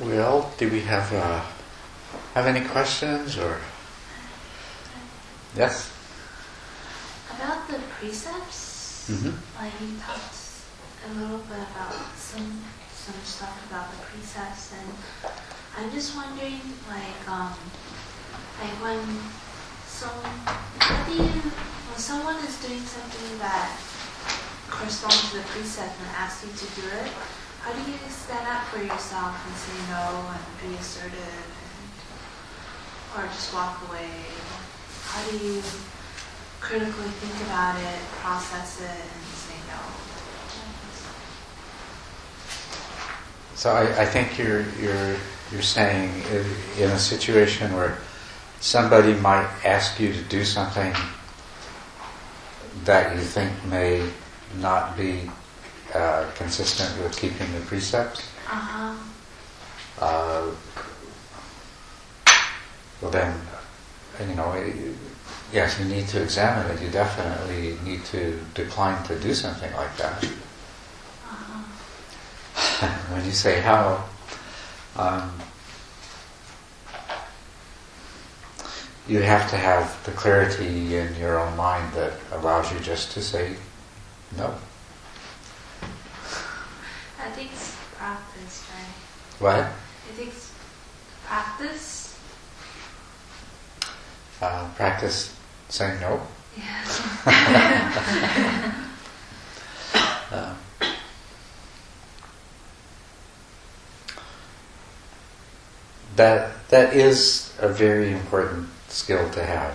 Well, do we have uh, have any questions or yes? About the precepts, Mhm. like you talked a little bit about some some stuff about the precepts, and I'm just wondering, like, um, like when some, how do you, when someone is doing something that corresponds to the precept and asks you to do it, how do you stand up for yourself and say no and be assertive, and, or just walk away? How do you critically think about it, process it, and say no. So I, I think you're you're you're saying in a situation where somebody might ask you to do something that you think may not be uh, consistent with keeping the precepts. Uh-huh. Uh, well then, you know, yes, you need to examine it. You definitely need to decline to do something like that. Uh-huh. when you say how, um, you have to have the clarity in your own mind that allows you just to say no. I think it's practice, right? What? It takes practice. Uh, practice saying no. Yeah. Um, that that is a very important skill to have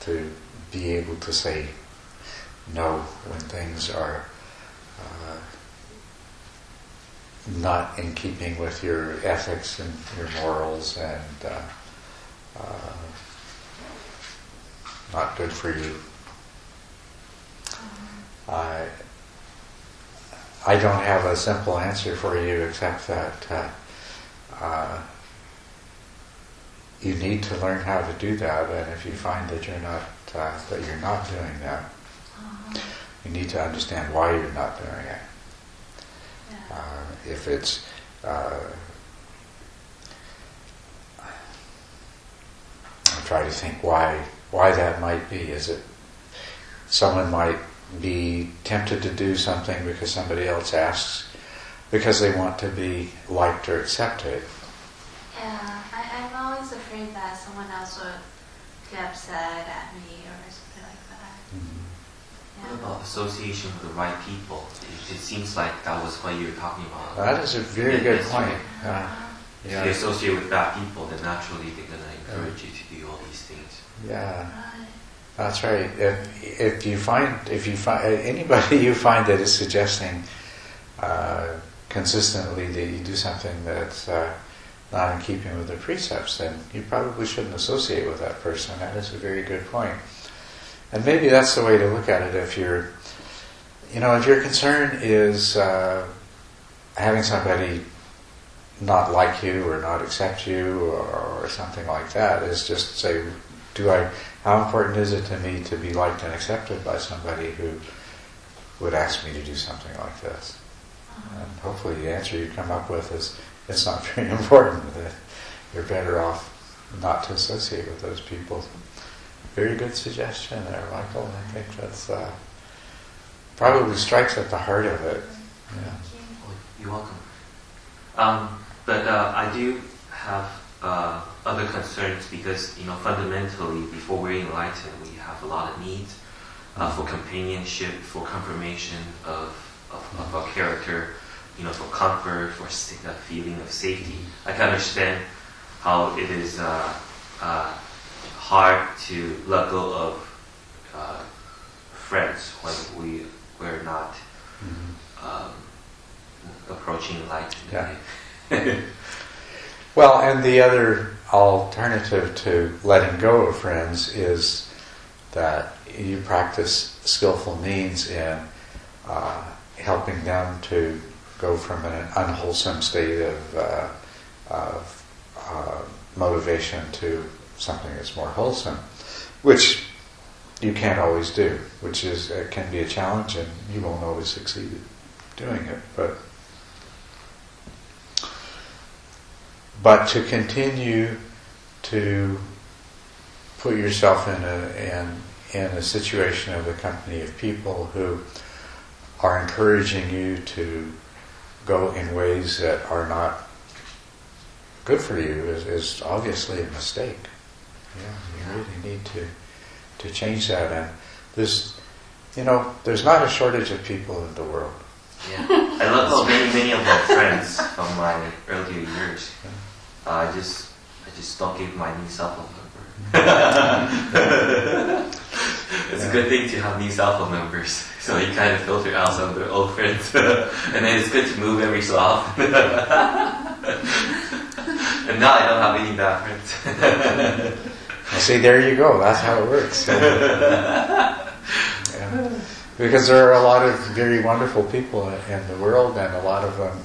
to be able to say no when things are uh, not in keeping with your ethics and your morals and uh, uh, not good for you. I I don't have a simple answer for you except that uh, uh, you need to learn how to do that, and if you find that you're not uh, that you're not doing that, Uh-huh. you need to understand why you're not doing it. Uh, if it's uh, I try to think why why that might be. Is it someone might be tempted to do something because somebody else asks because they want to be liked or accepted. Yeah. I, I'm always afraid that someone else would get upset at me or something like that. What Yeah. About association with the right people? It, it seems like that was what you were talking about. That is a very good point. Uh, If you yeah, associate with bad people, then naturally they're going to encourage you to do all these things. yeah. That's right. If if you find if you find anybody you find that is suggesting uh, consistently that you do something that's uh, not in keeping with the precepts, then you probably shouldn't associate with that person. That is a very good point. And maybe that's the way to look at it. If you're, you know, if your concern is uh, having somebody not like you or not accept you or, or something like that, is just say, do I how important is it to me to be liked and accepted by somebody who would ask me to do something like this? And hopefully the answer you come up with is it's not very important, that you're better off not to associate with those people. Very good suggestion there, Michael. I think that's uh, probably strikes at the heart of it. Yeah. You're welcome. Um, but uh, I do have uh, other concerns because, you know, fundamentally, before we're enlightened, we have a lot of needs uh, for companionship, for confirmation of, of, of our character, you know, for comfort, for a feeling of safety. I can understand how it is uh, uh, hard to let go of uh, friends when we we're not um, approaching enlightenment. Yeah. Well, and the other alternative to letting go of friends is that you practice skillful means in uh, helping them to go from an unwholesome state of, uh, of uh, motivation to something that's more wholesome, which you can't always do, which is it can be a challenge, and you won't always succeed at doing it, but. but to continue to put yourself in a in, in a situation of the company of people who are encouraging you to go in ways that are not good for you is, is obviously a mistake. Yeah, you really need to to change that. And there's, you know, there's not a shortage of people in the world. Yeah, I love many many of my friends from my earlier years. Uh, I just I just don't give my new cell phone number. it's a good thing to have new cell phone numbers, so you kind of filter out some of the old friends, and then it's good to move every so often. and now I don't have any bad friends. Well, see, there you go. That's how it works. Yeah. Because there are a lot of very wonderful people in the world, and a lot of them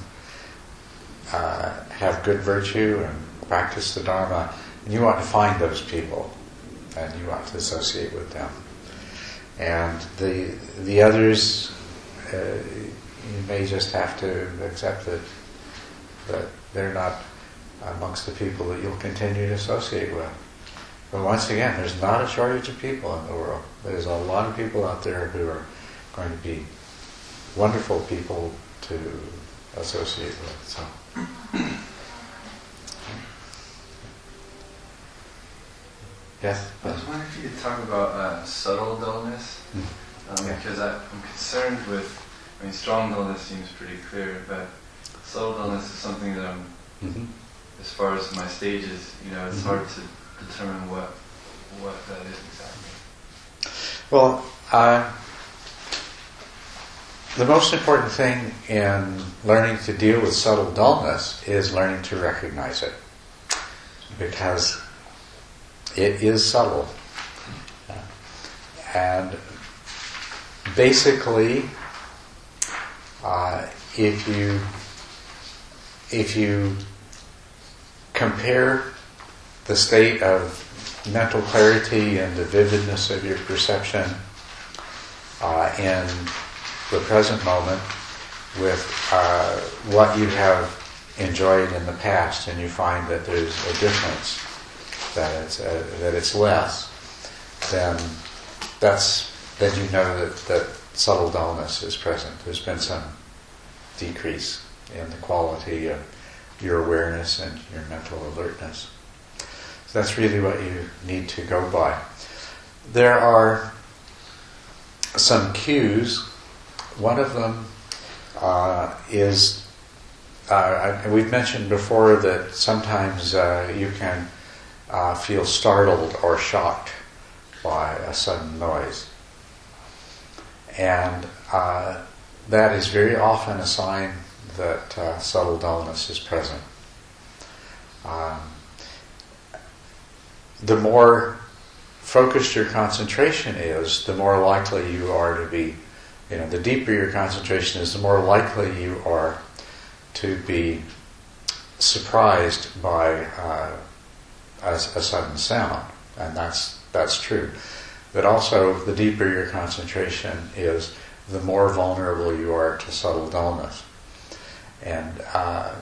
uh, have good virtue and practice the Dharma. And you want to find those people, and you want to associate with them. And the the others, uh, you may just have to accept that that they're not amongst the people that you'll continue to associate with. But once again, there's not a shortage of people in the world. There's a lot of people out there who are going to be wonderful people to associate with. So. Yes. I was wondering if you could talk about uh, subtle dullness, Mm. um, Yeah. because I'm concerned with. I mean, strong dullness seems pretty clear, but subtle dullness is something that I'm, Mhm. as far as my stages, you know, it's Mhm. hard to determine what what that is exactly. Well, uh, the most important thing in learning to deal with subtle dullness is learning to recognize it. Because it is subtle. And basically, uh, if you if you compare the state of mental clarity and the vividness of your perception uh, in the present moment with uh, what you have enjoyed in the past, and you find that there's a difference, that it's uh, that it's less, then that's then you know that, that subtle dullness is present. There's been some decrease in the quality of your awareness and your mental alertness. That's really what you need to go by. There are some cues. One of them uh, is, uh, I, we've mentioned before that sometimes uh, you can uh, feel startled or shocked by a sudden noise. And uh, that is very often a sign that uh, subtle dullness is present. Um, the more focused your concentration is, the more likely you are to be, you know, the deeper your concentration is, the more likely you are to be surprised by uh, a, a sudden sound, and that's that's true. But also, the deeper your concentration is, the more vulnerable you are to subtle dullness. And uh,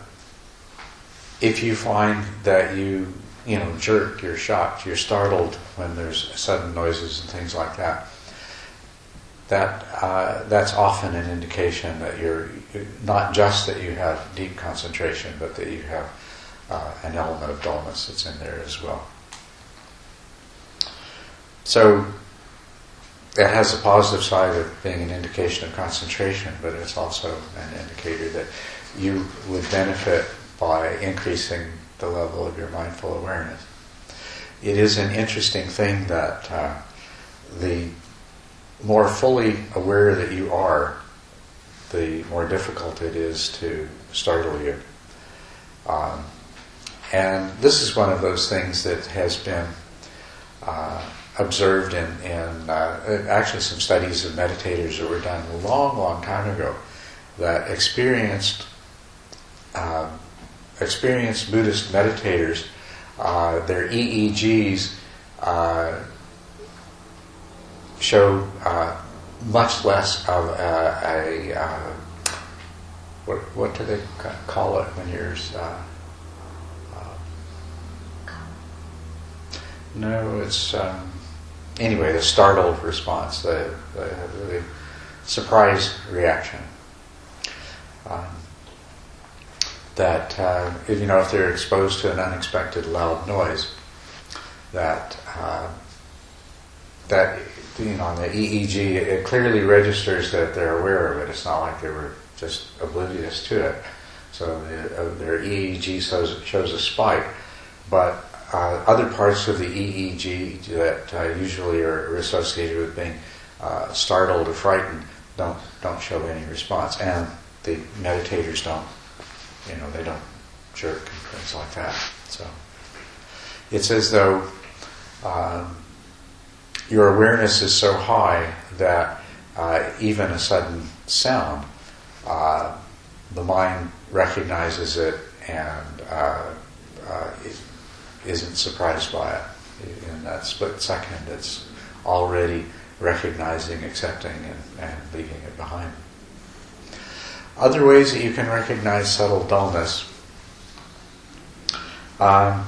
if you find that you, you know, jerk, you're shocked, you're startled when there's sudden noises and things like that, that uh, that's often an indication that you're not just that you have deep concentration, but that you have uh, an element of dullness that's in there as well. So it has a positive side of being an indication of concentration, but it's also an indicator that you would benefit by increasing the level of your mindful awareness. It is an interesting thing that uh, the more fully aware that you are, the more difficult it is to startle you. Um, and this is one of those things that has been uh, observed in, in uh, actually some studies of meditators that were done a long, long time ago that experienced um, experienced Buddhist meditators, uh, their EEGs uh, show uh, much less of a, a uh, what, what, do they call it when you're uh, uh, no, it's um, anyway the startled response, the, the, the surprise reaction. Um, that uh, if, you know if they're exposed to an unexpected loud noise, that uh, that you know on the EEG it clearly registers that they're aware of it. It's not like they were just oblivious to it. So the, uh, their EEG shows, shows a spike, but uh, other parts of the EEG that uh, usually are associated with being uh, startled or frightened don't don't show any response, and the meditators don't, you know, they don't jerk and things like that. So it's as though um, your awareness is so high that uh, even a sudden sound, uh, the mind recognizes it and uh, isn't surprised by it. In that split second, it's already recognizing, accepting, and, and leaving it behind. Other ways that you can recognize subtle dullness. Um,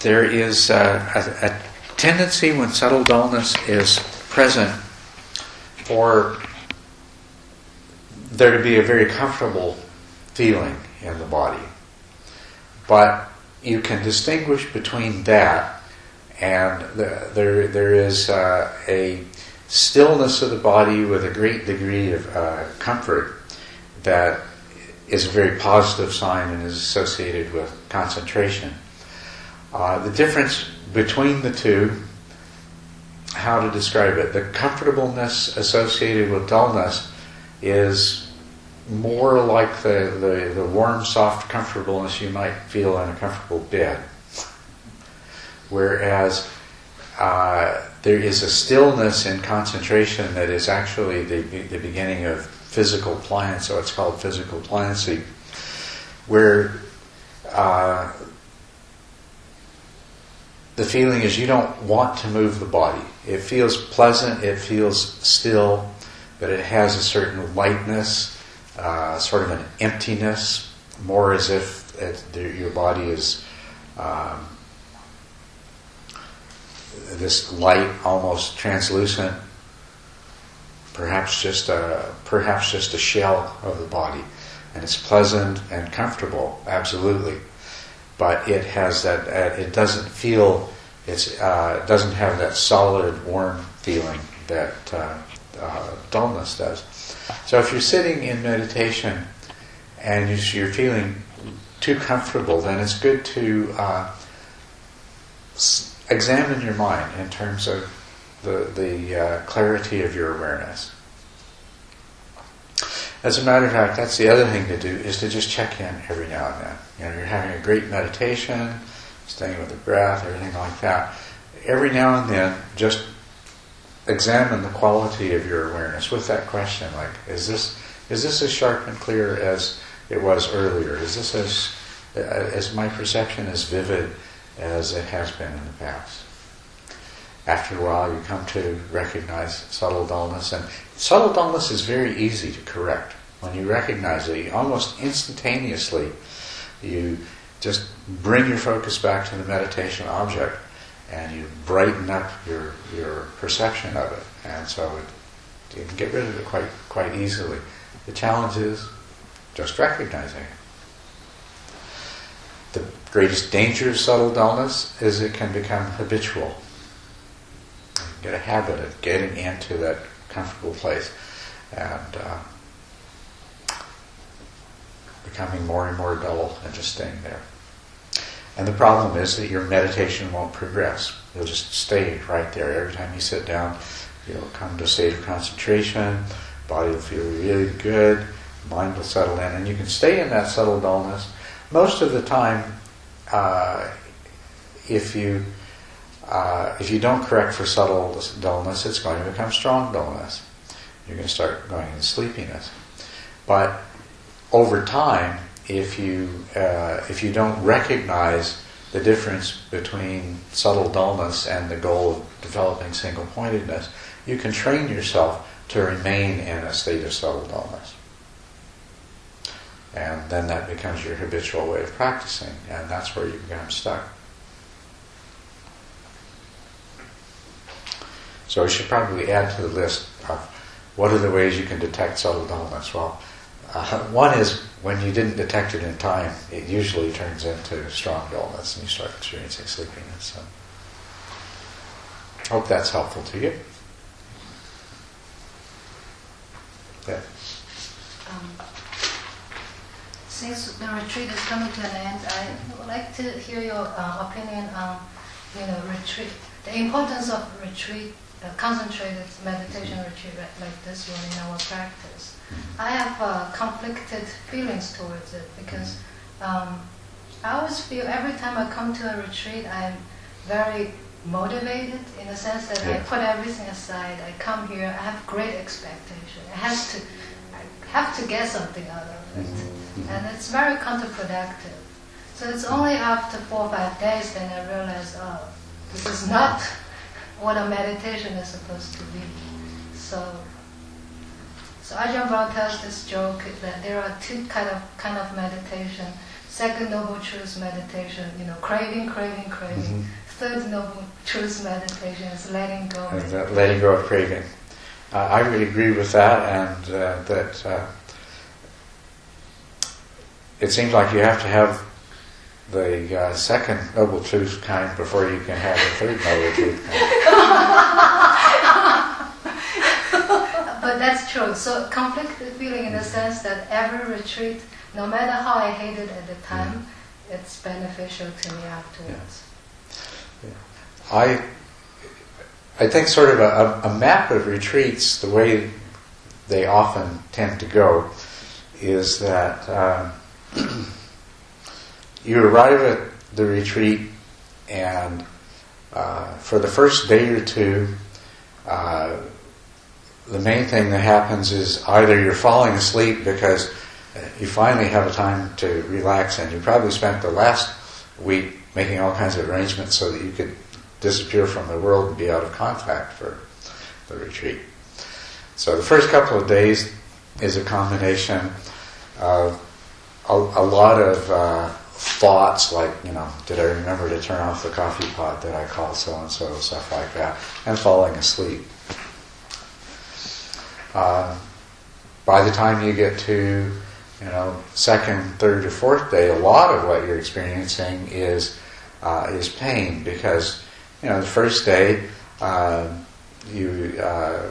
there is a, a, a, tendency when subtle dullness is present for there to be a very comfortable feeling in the body. But you can distinguish between that and the, there, there is uh, a stillness of the body with a great degree of uh, comfort that is a very positive sign and is associated with concentration. Uh, the difference between the two, how to describe it, the comfortableness associated with dullness is more like the, the, the warm, soft comfortableness you might feel in a comfortable bed. Whereas uh, there is a stillness and concentration that is actually the, the beginning of physical pliancy, so it's called physical pliancy, where uh, the feeling is you don't want to move the body. It feels pleasant, it feels still, but it has a certain lightness, uh, sort of an emptiness, more as if it, your body is um, this light, almost translucent, perhaps just a perhaps just a shell of the body, and it's pleasant and comfortable, absolutely, but it has that. Uh, it doesn't feel. It's uh, doesn't have that solid, warm feeling that uh, uh dullness does. So if you're sitting in meditation and you're feeling too comfortable, then it's good to uh, examine your mind in terms of the, the uh, clarity of your awareness. As a matter of fact, that's the other thing to do is to just check in every now and then. You know, you're having a great meditation, staying with the breath, everything like that. Every now and then, just examine the quality of your awareness with that question like is this is this as sharp and clear as it was earlier is this as as my perception as vivid as it has been in the past after a while you come to recognize subtle dullness and subtle dullness is very easy to correct when you recognize it you almost instantaneously you just bring your focus back to the meditation object and you brighten up your, your perception of it. And so it, you can get rid of it quite, quite easily. The challenge is just recognizing it. Greatest danger of subtle dullness is it can become habitual. Get a habit of getting into that comfortable place and uh, becoming more and more dull and just staying there. And the problem is that your meditation won't progress. You'll just stay right there. Every time you sit down, you'll come to a state of concentration, body will feel really good, mind will settle in, and you can stay in that subtle dullness. Most of the time, uh, if you uh, if you don't correct for subtle dullness, it's going to become strong dullness. You're going to start going into sleepiness. But over time, if you uh, if you don't recognize the difference between subtle dullness and the goal of developing single pointedness, you can train yourself to remain in a state of subtle dullness. And then that becomes your habitual way of practicing, and that's where you become stuck. So we should probably add to the list of what are the ways you can detect subtle dullness. Well, uh, one is when you didn't detect it in time, it usually turns into strong dullness and you start experiencing sleepiness. So, hope that's helpful to you. Yeah. Um, since the retreat is coming to an end, I would like to hear your uh, opinion on, you know, retreat, the importance of retreat, uh, concentrated meditation retreat like this one in our practice. I have uh, conflicted feelings towards it because um, I always feel every time I come to a retreat, I'm very motivated in the sense that I put everything aside. I come here, I have great expectation. I have to, have to get something out of it, Mhm. and it's very counterproductive. So it's only after four or five days then I realize, oh, this is not what a meditation is supposed to be. So, so Ajahn Brahm tells this joke that there are two kind of kind of meditation. Second noble truth meditation, you know, craving, craving, craving. Mhm. Third noble truth meditation is letting go. letting go of craving. Uh, I would agree with that, and uh, that uh, it seems like you have to have the uh, second noble truth kind before you can have the third noble truth kind. But that's true. So conflicted feeling in the sense that every retreat, no matter how I hate it at the time, it's beneficial to me afterwards. I, I think sort of a, a map of retreats, the way they often tend to go, is that um, you arrive at the retreat, and uh, for the first day or two, uh, the main thing that happens is either you're falling asleep because you finally have a time to relax, and you probably spent the last week making all kinds of arrangements so that you could disappear from the world and be out of contact for the retreat. So the first couple of days is a combination of a, a lot of uh, thoughts like, you know, did I remember to turn off the coffee pot? Did I call so and so? Stuff like that. And falling asleep. Uh, by the time you get to, you know, second, third, or fourth day, a lot of what you're experiencing is uh, is pain because, you know, the first day uh, you uh,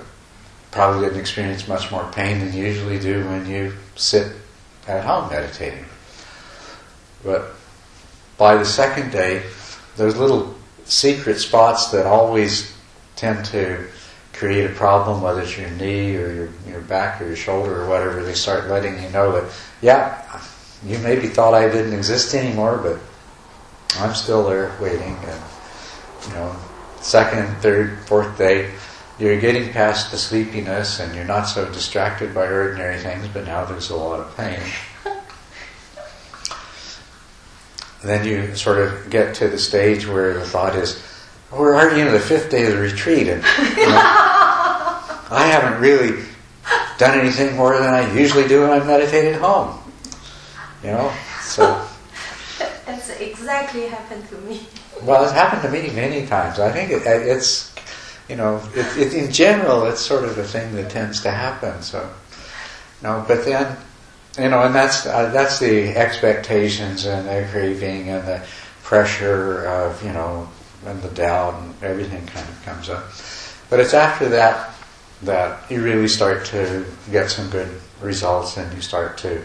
probably didn't experience much more pain than you usually do when you sit at home meditating. But by the second day, those little secret spots that always tend to create a problem, whether it's your knee or your, your back or your shoulder or whatever, they start letting you know that, yeah, you maybe thought I didn't exist anymore, but I'm still there waiting. And, you know, second, third, fourth day, you're getting past the sleepiness and you're not so distracted by ordinary things, but now there's a lot of pain. then you sort of get to the stage where the thought is, oh, where are you? The fifth day of the retreat, and you know, I haven't really done anything more than I usually do when I meditate at home. You know, so That's exactly happened to me. Well, it's happened to me many times. I think it, it's, you know, it, it, in general, it's sort of a thing that tends to happen. So, no, but then, you know, and that's uh, that's the expectations and the craving and the pressure of you know and the doubt and everything kind of comes up. But it's after that that you really start to get some good results and you start to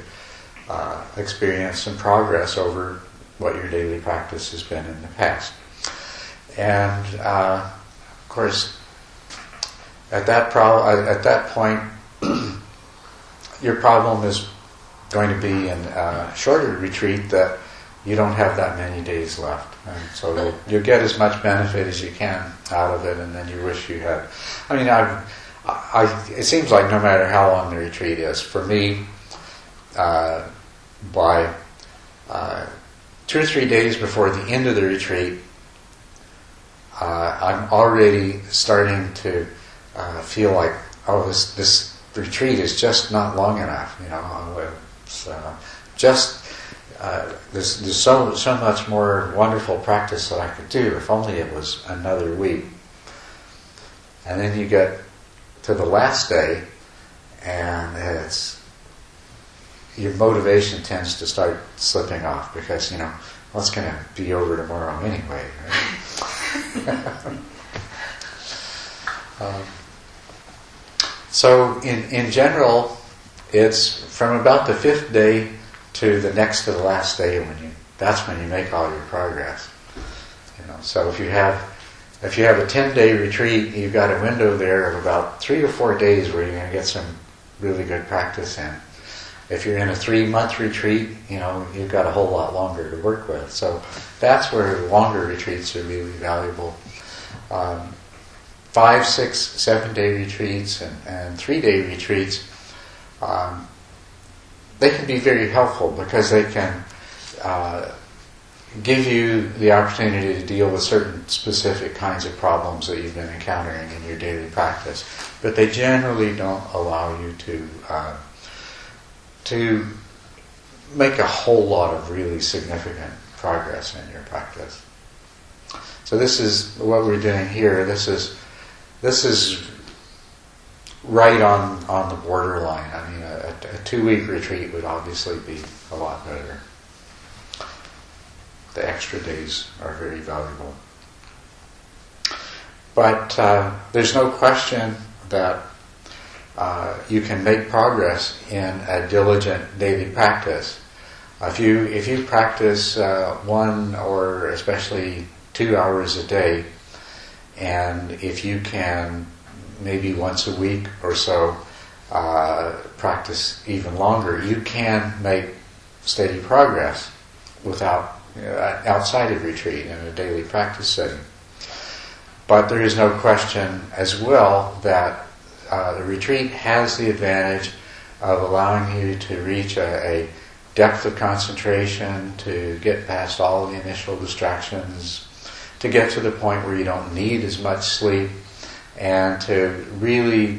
uh, experience some progress over what your daily practice has been in the past. And uh, of course, at that pro- at that point, your problem is going to be in a shorter retreat that you don't have that many days left. And so you'll get as much benefit as you can out of it, and then you wish you had. I mean, I've, I, it seems like no matter how long the retreat is, for me, uh, by uh, two or three days before the end of the retreat, uh, I'm already starting to uh, feel like, oh, this, this retreat is just not long enough. You know, it's, uh, just there's, there's so so much more wonderful practice that I could do if only it was another week. And then you get to the last day, and it's your motivation tends to start slipping off because you know well going to be over tomorrow anyway. Right? um, so in in general, it's from about the fifth day to the next to the last day when you that's when you make all your progress. You know, so if you have if you have a ten day retreat, you've got a window there of about three or four days where you're going to get some really good practice in. If you're in a three month retreat, you know you've got a whole lot longer to work with. So that's where longer retreats are really valuable. Um, five, six, seven day retreats and, and three day retreats. Um, they can be very helpful because they can uh, give you the opportunity to deal with certain specific kinds of problems that you've been encountering in your daily practice. But they generally don't allow you to uh, to make a whole lot of really significant progress in your practice. So this is what we're doing here. This is this is right on, on the borderline. I mean, a, a two week retreat would obviously be a lot better. The extra days are very valuable. But uh, there's no question that uh, you can make progress in a diligent daily practice. If you if you practice uh, one or especially two hours a day, and if you can maybe once a week or so uh, practice even longer, you can make steady progress without you outside of retreat in a daily practice setting. But there is no question as well that uh, the retreat has the advantage of allowing you to reach a, a depth of concentration, to get past all the initial distractions, to get to the point where you don't need as much sleep and to really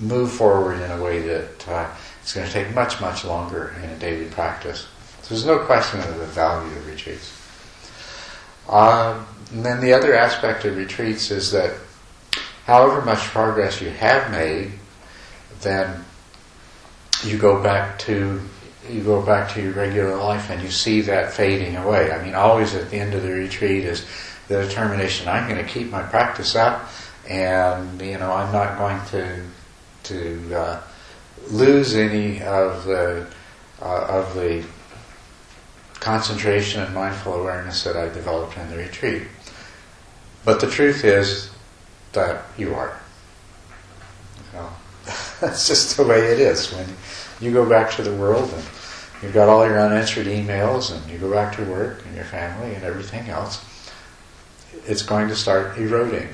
move forward in a way that uh, it's going to take much, much longer in a daily practice. So there's no question of the value of retreats. Uh, and then the other aspect of retreats is that however much progress you have made, then you go back to you go back to your regular life and you see that fading away. I mean, always at the end of the retreat is the determination: I'm going to keep my practice up and you know I'm not going to to uh, lose any of the uh, of the concentration and mindful awareness that I developed in the retreat. But the truth is that you are. You know, that's just the way it is. When you go back to the world and you've got all your unanswered emails and you go back to work and your family and everything else, it's going to start eroding.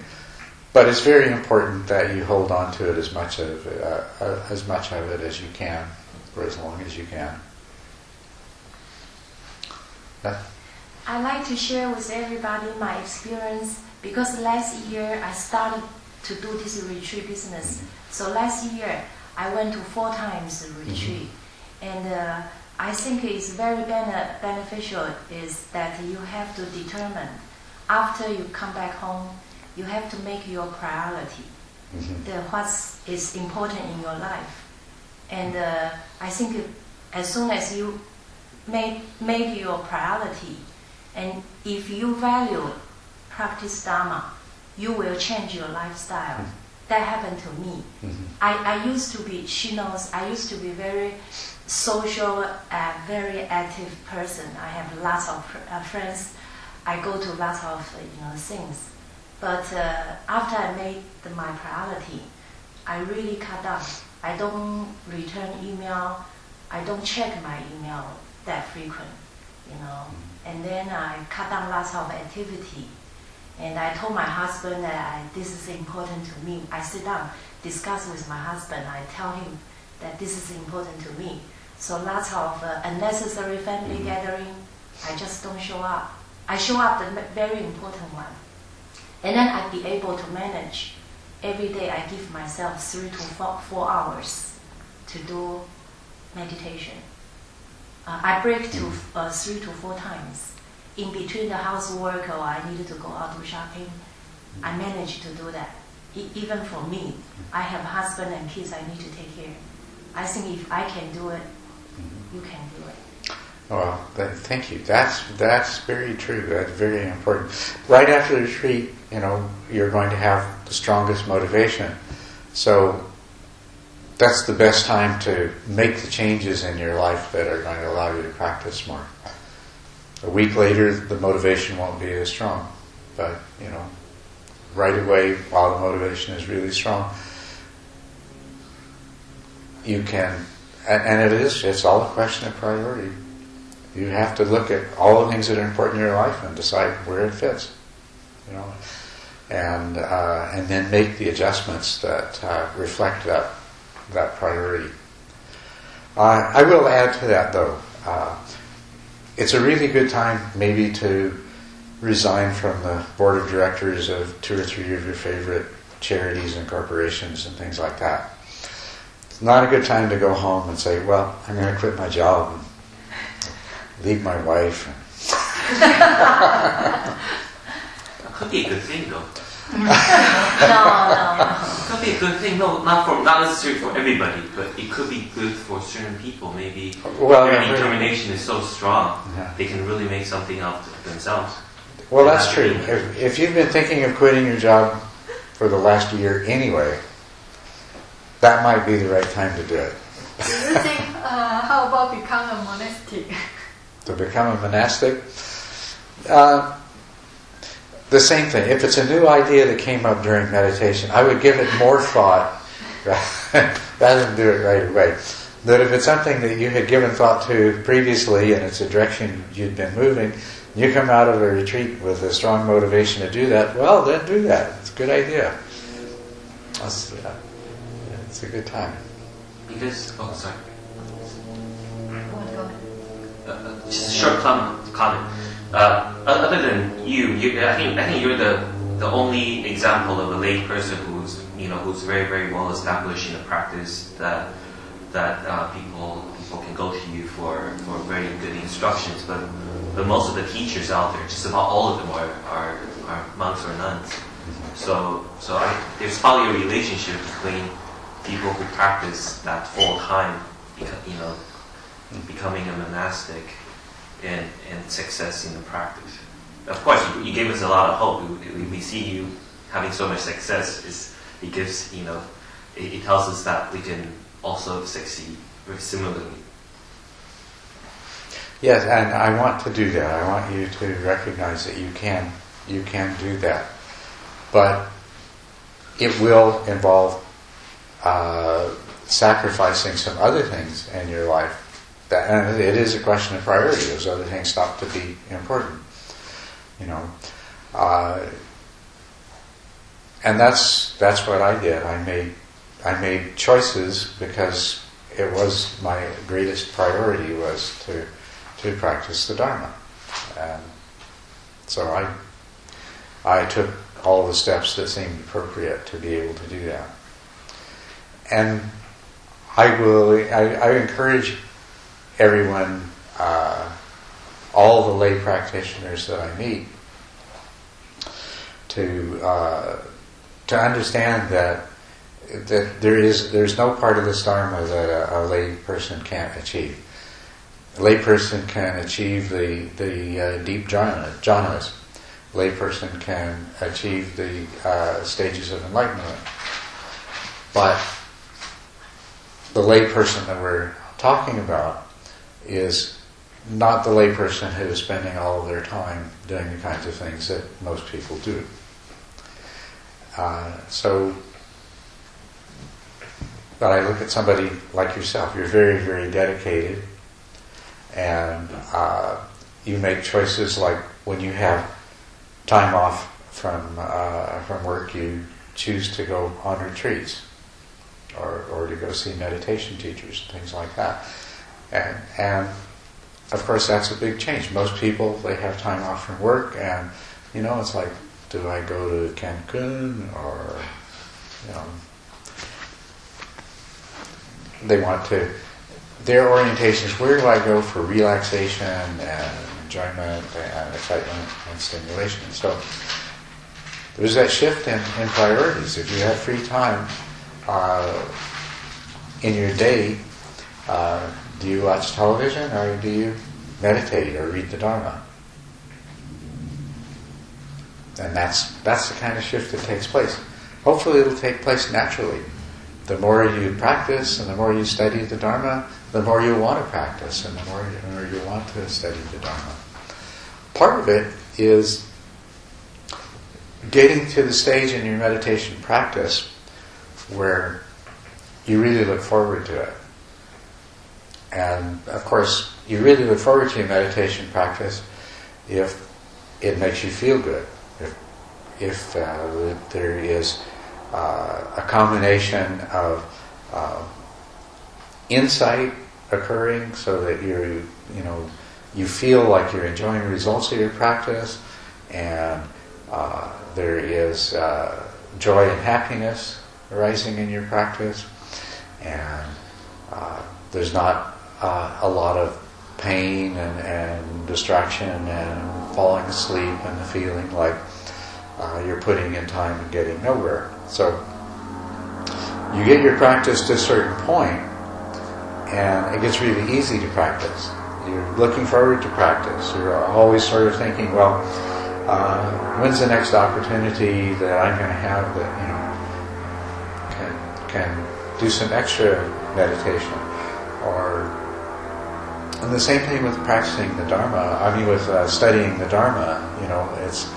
But it's very important that you hold on to it as much of uh, uh, as much of it as you can, for as long as you can. I'd like to share with everybody my experience because last year I started to do this retreat business. Mm-hmm. So last year I went to four times the retreat, mm-hmm. and uh, I think it's very bene- beneficial is that you have to determine after you come back home you have to make your priority mm-hmm. the what is important in your life. And uh, I think as soon as you make make your priority, and if you value practice Dharma, you will change your lifestyle. Mm-hmm. That happened to me. Mm-hmm. I, I used to be, she knows, I used to be very social, uh, very active person. I have lots of uh, friends. I go to lots of you know things. But uh, after I made the, my priority, I really cut down. I don't return email. I don't check my email that frequent, you know. Mm-hmm. And then I cut down lots of activity. And I told my husband that I, this is important to me. I sit down, discuss with my husband. I tell him that this is important to me. So lots of uh, unnecessary family mm-hmm. gathering, I just don't show up. I show up the very important one. And then I'd be able to manage. Every day I give myself three to four, four hours to do meditation. Uh, I break to uh, three to four times. In between the housework or I needed to go out to shopping, I mm. managed to do that. E- even for me, mm. I have a husband and kids I need to take care. I think if I can do it, mm-hmm. you can do it. Well, th- thank you. That's that's very true. That's very important. Right after the retreat, you know, you're going to have the strongest motivation. So that's the best time to make the changes in your life that are going to allow you to practice more. A week later, the motivation won't be as strong, but you know, right away, while the motivation is really strong, you can, and, it is. It's all a question of priority. You have to look at all the things that are important in your life and decide where it fits. You know, and uh, and then make the adjustments that uh, reflect that that priority. Uh, I will add to that though. It's a really good time maybe to resign from the board of directors of two or three of your favorite charities and corporations and things like that. It's not a good time to go home and say, "Well, I'm going to quit my job and leave my wife." Could be a good thing though. no, no, no. Could be a good thing. No, not for not necessarily for everybody, but it could be good for certain people. Maybe Well, their yeah, really. determination is so strong, Yeah. they can really make something out of themselves. Well, that's true. If, if you've been thinking of quitting your job for the last year anyway, that might be the right time to do it. Do you think, uh, how about become a monastic? To become a monastic, uh, the same thing. If it's a new idea that came up during meditation, I would give it more thought rather than do it right away. That if it's something that you had given thought to previously and it's a direction you'd been moving, you come out of a retreat with a strong motivation to do that, well, then do that. It's a good idea. That's, uh, yeah, it's a good time. Because oh sorry, Go on, go on. uh, uh, just a short com- comment. Uh, other than you, you, I think I think you're the the only example of a lay person who's you know who's very very well established in a practice that that uh, people people can go to you for, for very good instructions. But but most of the teachers out there, just about all of them are are, are monks or nuns. So so I, there's probably a relationship between people who practice that full time, you know, becoming a monastic and, and success in the practice. Of course, you, you gave us a lot of hope. We, we see you having so much success. It gives you know, it, it tells us that we can also succeed very similarly. Yes, and I want to do that. I want you to recognize that you can you can do that, but it will involve uh, sacrificing some other things in your life. That and it is a question of priority. Those other things stop to be important. You know, uh, and that's that's what I did. I made I made choices because it was my greatest priority was to to practice the Dharma. And so I, I took all the steps that seemed appropriate to be able to do that. And I will, I, I encourage everyone, uh, all the lay practitioners that I meet, to uh, to understand that that there is there's no part of this dharma that a, a lay person can't achieve. A layperson can achieve the, the uh, deep jhana, jhanas. A layperson can achieve the uh, stages of enlightenment. But the layperson that we're talking about is not the layperson who is spending all of their time doing the kinds of things that most people do. Uh, so, but I look at somebody like yourself, you're very, very dedicated and uh, you make choices like when you have time off from uh, from work, you choose to go on retreats or, or to go see meditation teachers, things like that. And, and of course, that's a big change. Most people they have time off from work, and you know, it's like, do I go to Cancun or you know, they want to their orientations, where do I go for relaxation and enjoyment and excitement and stimulation? So there's that shift in, in priorities. If you have free time uh, in your day, uh, do you watch television or do you meditate or read the Dharma? And that's that's the kind of shift that takes place. Hopefully, it'll take place naturally. The more you practice and the more you study the Dharma, the more you want to practice and the more you, you want to study the Dharma. Part of it is getting to the stage in your meditation practice where you really look forward to it. And of course, you really look forward to your meditation practice if it makes you feel good. If, if uh, there is uh, a combination of uh, insight occurring so that you you know you feel like you're enjoying the results of your practice and uh, there is uh, joy and happiness arising in your practice and uh, there's not uh, a lot of pain and, and, distraction and falling asleep and the feeling like uh, you're putting in time and getting nowhere so you get your practice to a certain point and it gets really easy to practice. You're looking forward to practice. You're always sort of thinking, well, uh, when's the next opportunity that I'm going to have that you know can can do some extra meditation, and the same thing with practicing the Dharma. I mean, with uh, studying the Dharma. You know, it's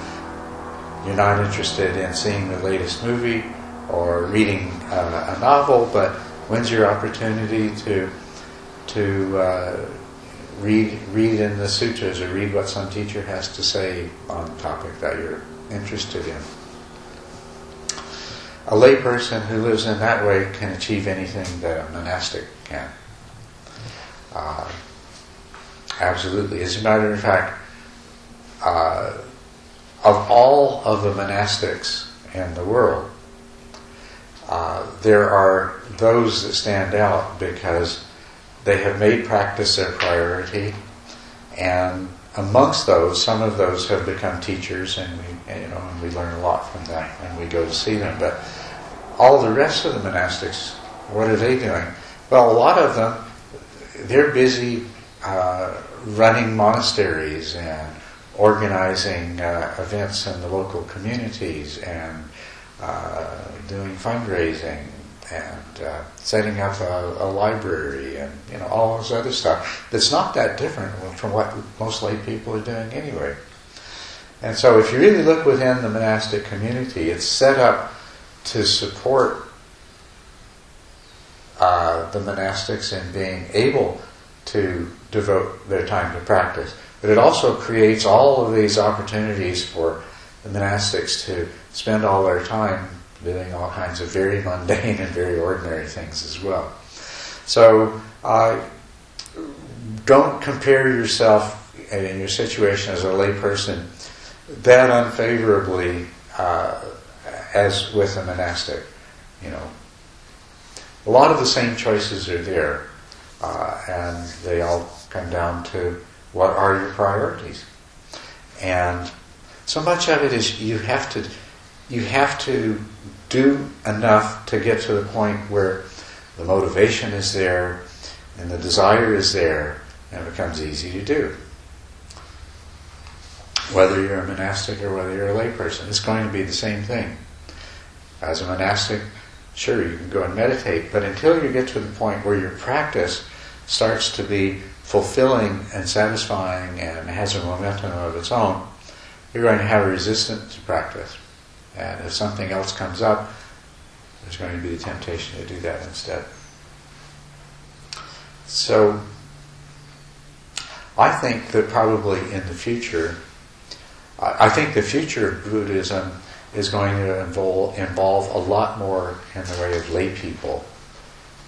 you're not interested in seeing the latest movie or reading uh, a novel, but when's your opportunity to to uh, read read in the sutras or read what some teacher has to say on a topic that you're interested in. A layperson who lives in that way can achieve anything that a monastic can. Uh, absolutely. As a matter of fact, uh, of all of the monastics in the world, uh, there are those that stand out because they have made practice their priority, and amongst those, some of those have become teachers, and we, you know, and we learn a lot from them, and we go to see them. But all the rest of the monastics, what are they doing? Well, a lot of them, they're busy uh, running monasteries and organizing uh, events in the local communities and uh, doing fundraising and uh, setting up a, a, library and you know all this other stuff that's not that different from what most lay people are doing anyway. And so, if you really look within the monastic community, it's set up to support uh, the monastics in being able to devote their time to practice. But it also creates all of these opportunities for the monastics to spend all their time doing all kinds of very mundane and very ordinary things as well. So uh, don't compare yourself in your situation as a layperson that unfavorably uh, as with a monastic. You know, a lot of the same choices are there, uh, and they all come down to what are your priorities, and so much of it is you have to you have to do enough to get to the point where the motivation is there and the desire is there and it becomes easy to do. Whether you're a monastic or whether you're a layperson, it's going to be the same thing. As a monastic, sure, you can go and meditate, but until you get to the point where your practice starts to be fulfilling and satisfying and has a momentum of its own, you're going to have a resistance to practice. And if something else comes up, there's going to be the temptation to do that instead. So, I think that probably in the future, I think the future of Buddhism is going to involve, involve a lot more in the way of lay people.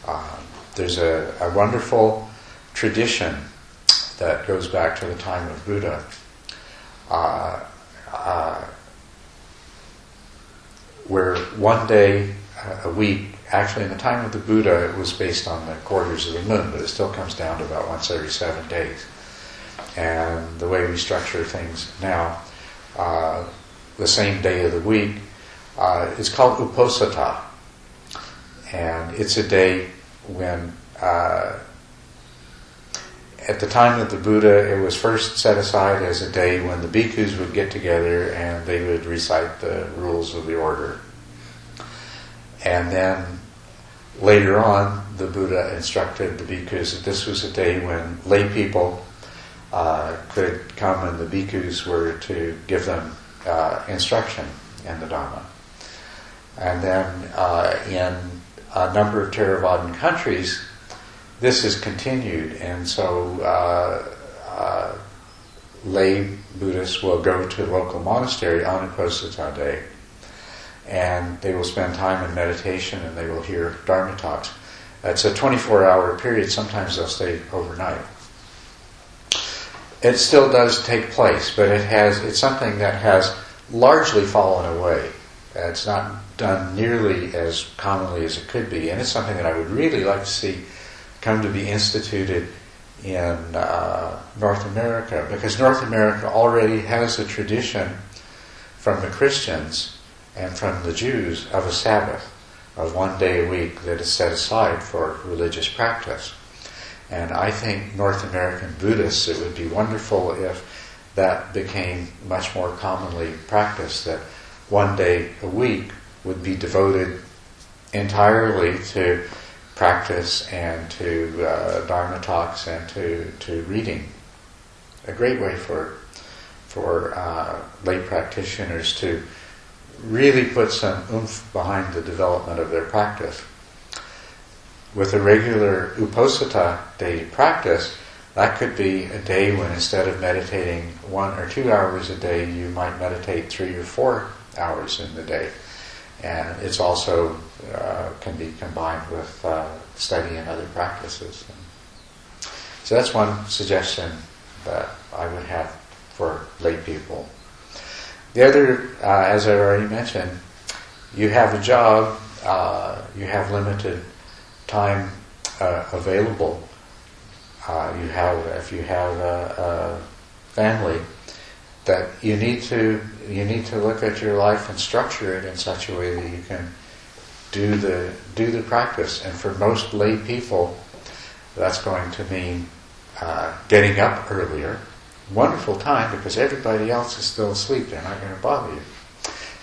Um, there's a, a, wonderful tradition that goes back to the time of Buddha. Uh, uh, where one day a week actually, in the time of the Buddha, it was based on the quarters of the moon, but it still comes down to about once every seven days. And the way we structure things now, uh, the same day of the week, uh, is called Uposatha. And it's a day when, uh, at the time of the Buddha, it was first set aside as a day when the bhikkhus would get together and they would recite the rules of the order. And then later on, the Buddha instructed the bhikkhus that this was a day when lay people uh, could come and the bhikkhus were to give them uh, instruction in the Dhamma. And then uh, in a number of Theravadan countries, this has continued, and so uh, uh, lay Buddhists will go to local monastery on Uposatha day, and they will spend time in meditation and they will hear Dharma talks. It's a 24-hour period. Sometimes they'll stay overnight. It still does take place, but it has. It's something that has largely fallen away. It's not done nearly as commonly as it could be, and it's something that I would really like to see come to be instituted in uh, North America because North America already has a tradition from the Christians and from the Jews of a Sabbath, of one day a week that is set aside for religious practice. And I think North American Buddhists, it would be wonderful if that became much more commonly practiced, that one day a week would be devoted entirely to practice and to uh, Dharma talks and to, to reading. A great way for, for uh, lay practitioners to really put some oomph behind the development of their practice. With a regular Uposatha day practice, that could be a day when instead of meditating one or two hours a day, you might meditate three or four hours in the day. And it's also uh, can be combined with uh, study and other practices. So that's one suggestion that I would have for lay people. The other, uh, as I already mentioned, you have a job, uh, you have limited time uh, available. Uh, you have, if you have a, a family, that you need to you need to look at your life and structure it in such a way that you can do the do the practice. And for most lay people, that's going to mean uh, getting up earlier. Wonderful time because everybody else is still asleep. They're not going to bother you.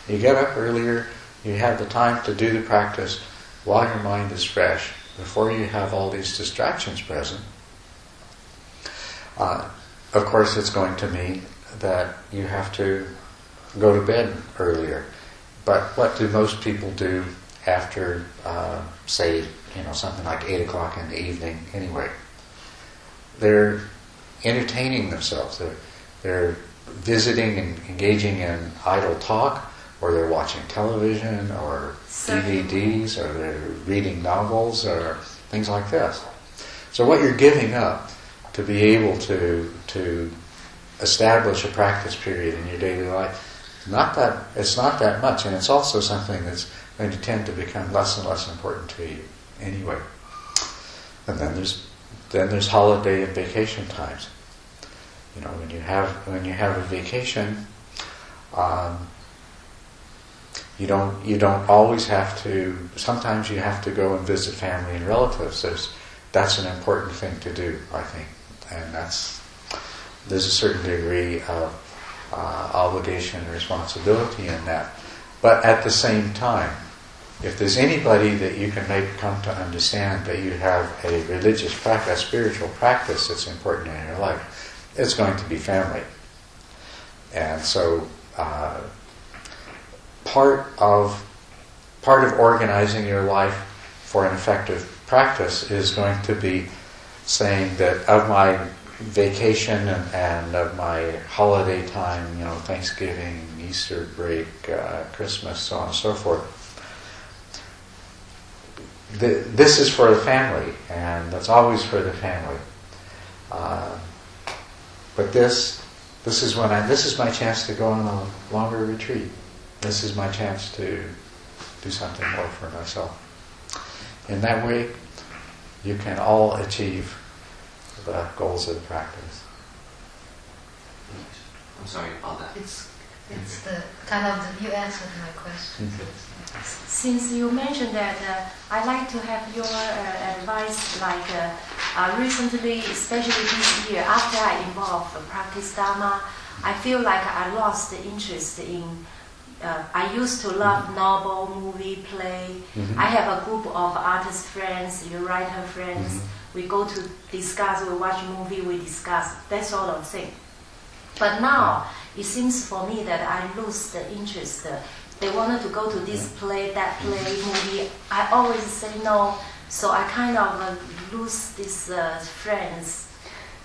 You get up earlier. You have the time to do the practice while your mind is fresh, before you have all these distractions present. Uh, of course, it's going to mean that you have to go to bed earlier. But what do most people do after, uh, say, you know, something like eight o'clock in the evening? Anyway, they're entertaining themselves. They're they're visiting and engaging in idle talk, or they're watching television, or DVDs, or they're reading novels, or things like this. So what you're giving up to be able to to establish a practice period in your daily life. Not that it's not that much, and it's also something that's going to tend to become less and less important to you anyway. And then there's then there's holiday and vacation times. You know, when you have when you have a vacation, um, you don't you don't always have to. Sometimes you have to go and visit family and relatives. There's that's an important thing to do, I think, and that's there's a certain degree of uh, obligation and responsibility in that. But at the same time, if there's anybody that you can make come to understand that you have a religious practice, a spiritual practice that's important in your life, it's going to be family. And so, uh, part of part of organizing your life for an effective practice is going to be saying that of my vacation and, and of my holiday time, you know, Thanksgiving, Easter break, uh, Christmas, so on and so forth. The, this is for the family, and that's always for the family. Uh, but this, this is when I, this is my chance to go on a longer retreat. This is my chance to do something more for myself. In that way, you can all achieve the goals of the practice. I'm sorry about that. It's, it's the kind of, the, you answered my question. Since you mentioned that, uh, I'd like to have your uh, advice. Like uh, uh, recently, especially this year, after I involved in practice Dharma, I feel like I lost the interest in. Uh, I used to love novel, movie, play. Mhm. I have a group of artist friends, you writer friends. We go to discuss, we watch movie, we discuss that sort of thing. But now it seems for me that I lose the interest. They wanted to go to this play, that play, movie. I always say no, so I kind of uh, lose these uh, friends.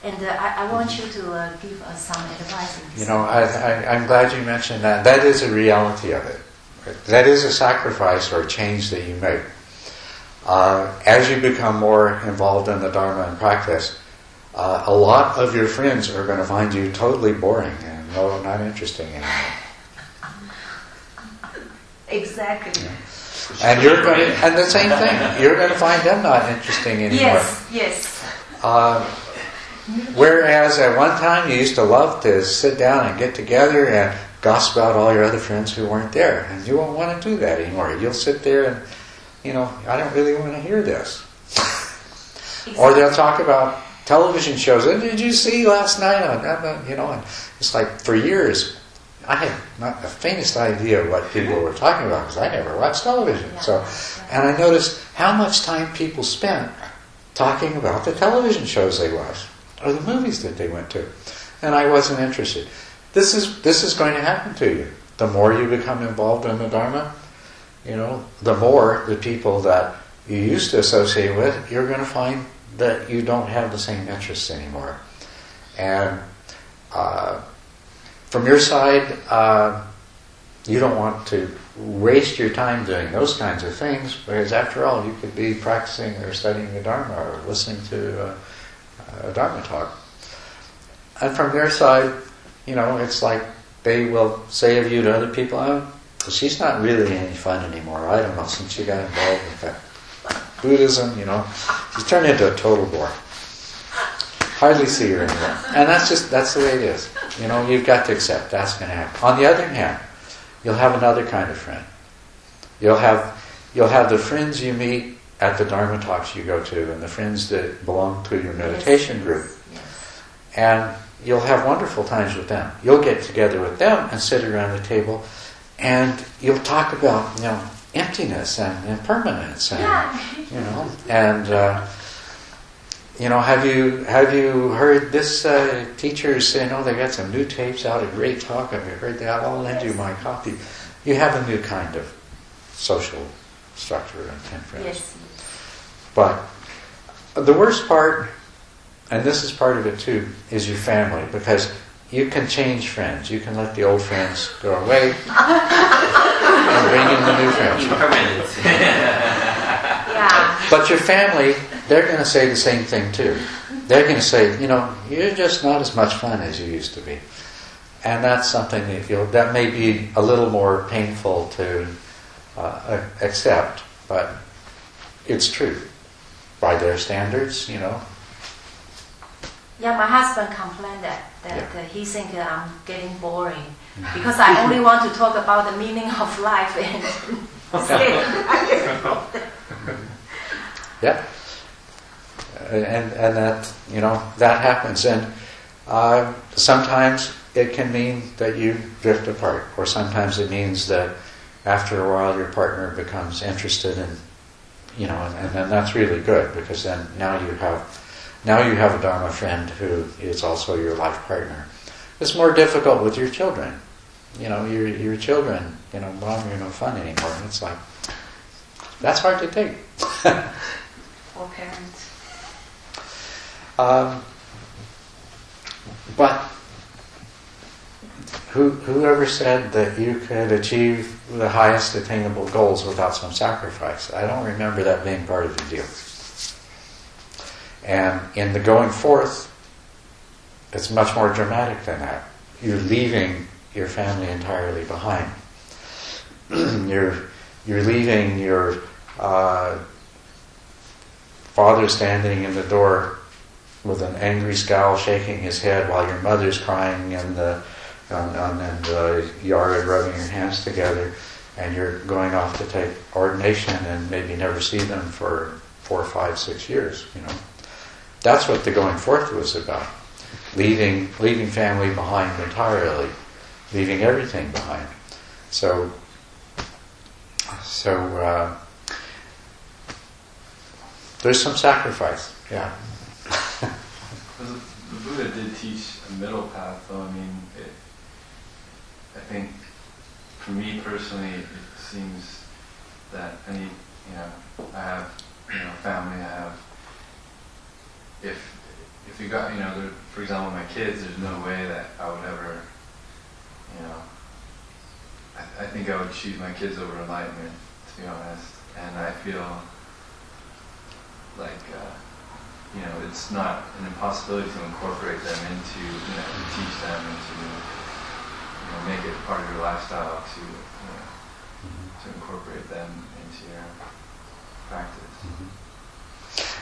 And uh, I, I want you to uh, give us some advice. You know, I, I, I'm glad you mentioned that. That is a reality of it. That is a sacrifice or a change that you make. Uh, as you become more involved in the Dharma and practice, uh, a lot of your friends are going to find you totally boring and no, not interesting anymore. Exactly. And you're going to, and the same thing, you're going to find them not interesting anymore. Yes, yes. Uh, whereas at one time you used to love to sit down and get together and gossip about all your other friends who weren't there, and you won't want to do that anymore. You'll sit there and, you know, I don't really want to hear this. Or they'll talk about television shows. "Oh, Did you see last night on, that, that," you know? And it's like for years, I had not the faintest idea what people were talking about because I never watched television. Yeah. So, and I noticed how much time people spent talking about the television shows they watched or the movies that they went to, and I wasn't interested. This is this is going to happen to you. The more you become involved in the Dharma, you know, the more the people that you used to associate with, you're going to find that you don't have the same interests anymore. And uh, from your side, uh, you don't want to waste your time doing those kinds of things because, after all, you could be practicing or studying the Dharma or listening to a Dharma talk. And from their side, you know, it's like they will say of you to other people, oh, she's not really any fun anymore. I don't know, since she got involved with that Buddhism, you know, she's turned into a total bore. Hardly see her anymore. And that's just, that's the way it is. You know, you've got to accept that's going to happen. On the other hand, you'll have another kind of friend. You'll have, you'll have the friends you meet at the Dharma talks you go to and the friends that belong to your meditation group. And you'll have wonderful times with them. You'll get together with them and sit around the table and you'll talk about, you know, emptiness and impermanence and, Yeah. you know, and, uh, you know, have you have you heard this uh, teacher say, no, they got some new tapes out, a great talk, have you heard that? I'll lend you my copy. You have a new kind of social structure and friends. Yes. But the worst part, and this is part of it too, is your family because you can change friends. You can let the old friends go away and bring in the new friends. Yeah. But your family, they're going to say the same thing too. They're going to say, you know, you're just not as much fun as you used to be. And that's something that you'll, that may be a little more painful to uh, accept, but it's true. By their standards, you know, Yeah, my husband complained that, that Yeah. uh, he think that I'm getting boring because I only want to talk about the meaning of life and. Yeah. And, and that, you know, that happens. And uh, sometimes it can mean that you drift apart, or sometimes it means that after a while your partner becomes interested in, you know, and, and then that's really good because then now you have, now you have a Dharma friend who is also your life partner. It's more difficult with your children. You know, your, your children, you know, mom, you're no fun anymore. And it's like, that's hard to take. For parents. Um, but who, whoever said that you could achieve the highest attainable goals without some sacrifice? I don't remember that being part of the deal. And in the going forth, it's much more dramatic than that. You're leaving your family entirely behind. you're you're leaving your uh, father standing in the door with an angry scowl, shaking his head while your mother's crying in the on, on in the yard, rubbing your hands together, and you're going off to take ordination and maybe never see them for four, five, six years. You know, that's what the going forth was about. Leaving, leaving family behind entirely, leaving everything behind. So, so uh, there's some sacrifice. Yeah. The, Buddha did teach a middle path, though. I mean, it, I think for me personally, it seems that any, you know, I have, you know, family. I have. If if you got, you know, there, for example, my kids, there's no way that I would ever, you know. I, I think I would choose my kids over enlightenment, to be honest. And I feel like. Uh, you know, it's not an impossibility to incorporate them into, you know, to teach them and to, you know, make it part of your lifestyle to, you know, to incorporate them into your practice.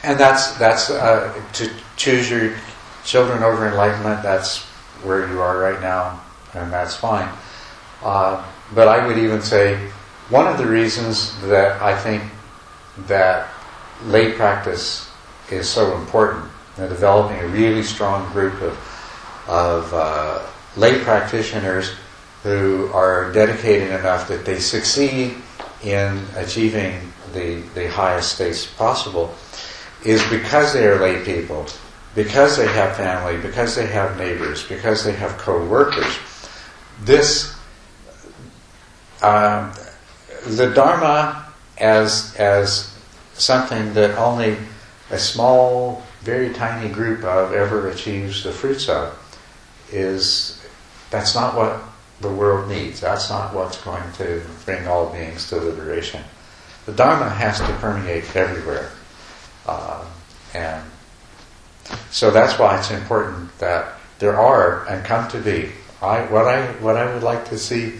And that's that's uh, to choose your children over enlightenment. That's where you are right now, and that's fine. Uh, but I would even say one of the reasons that I think that lay practice is so important. They're developing a really strong group of of uh, lay practitioners who are dedicated enough that they succeed in achieving the, the highest states possible is because they are lay people, because they have family, because they have neighbors, because they have co-workers. This, um, the Dharma as, as something that only a small, very tiny group of ever achieves the fruits of is, that's not what the world needs. That's not what's going to bring all beings to liberation. The Dharma has to permeate everywhere. Uh, and so that's why it's important that there are and come to be. I, what, I, what I would like to see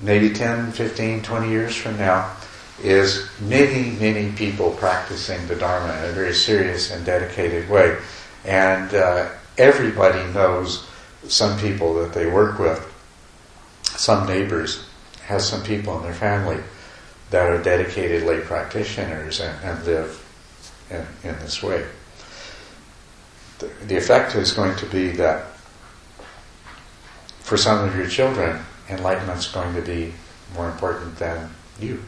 maybe 10, 15, 20 years from now is many, many people practicing the Dharma in a very serious and dedicated way. And uh, everybody knows some people that they work with, some neighbors have some people in their family that are dedicated lay practitioners and, and live in, in this way. The, the effect is going to be that for some of your children, enlightenment's going to be more important than you.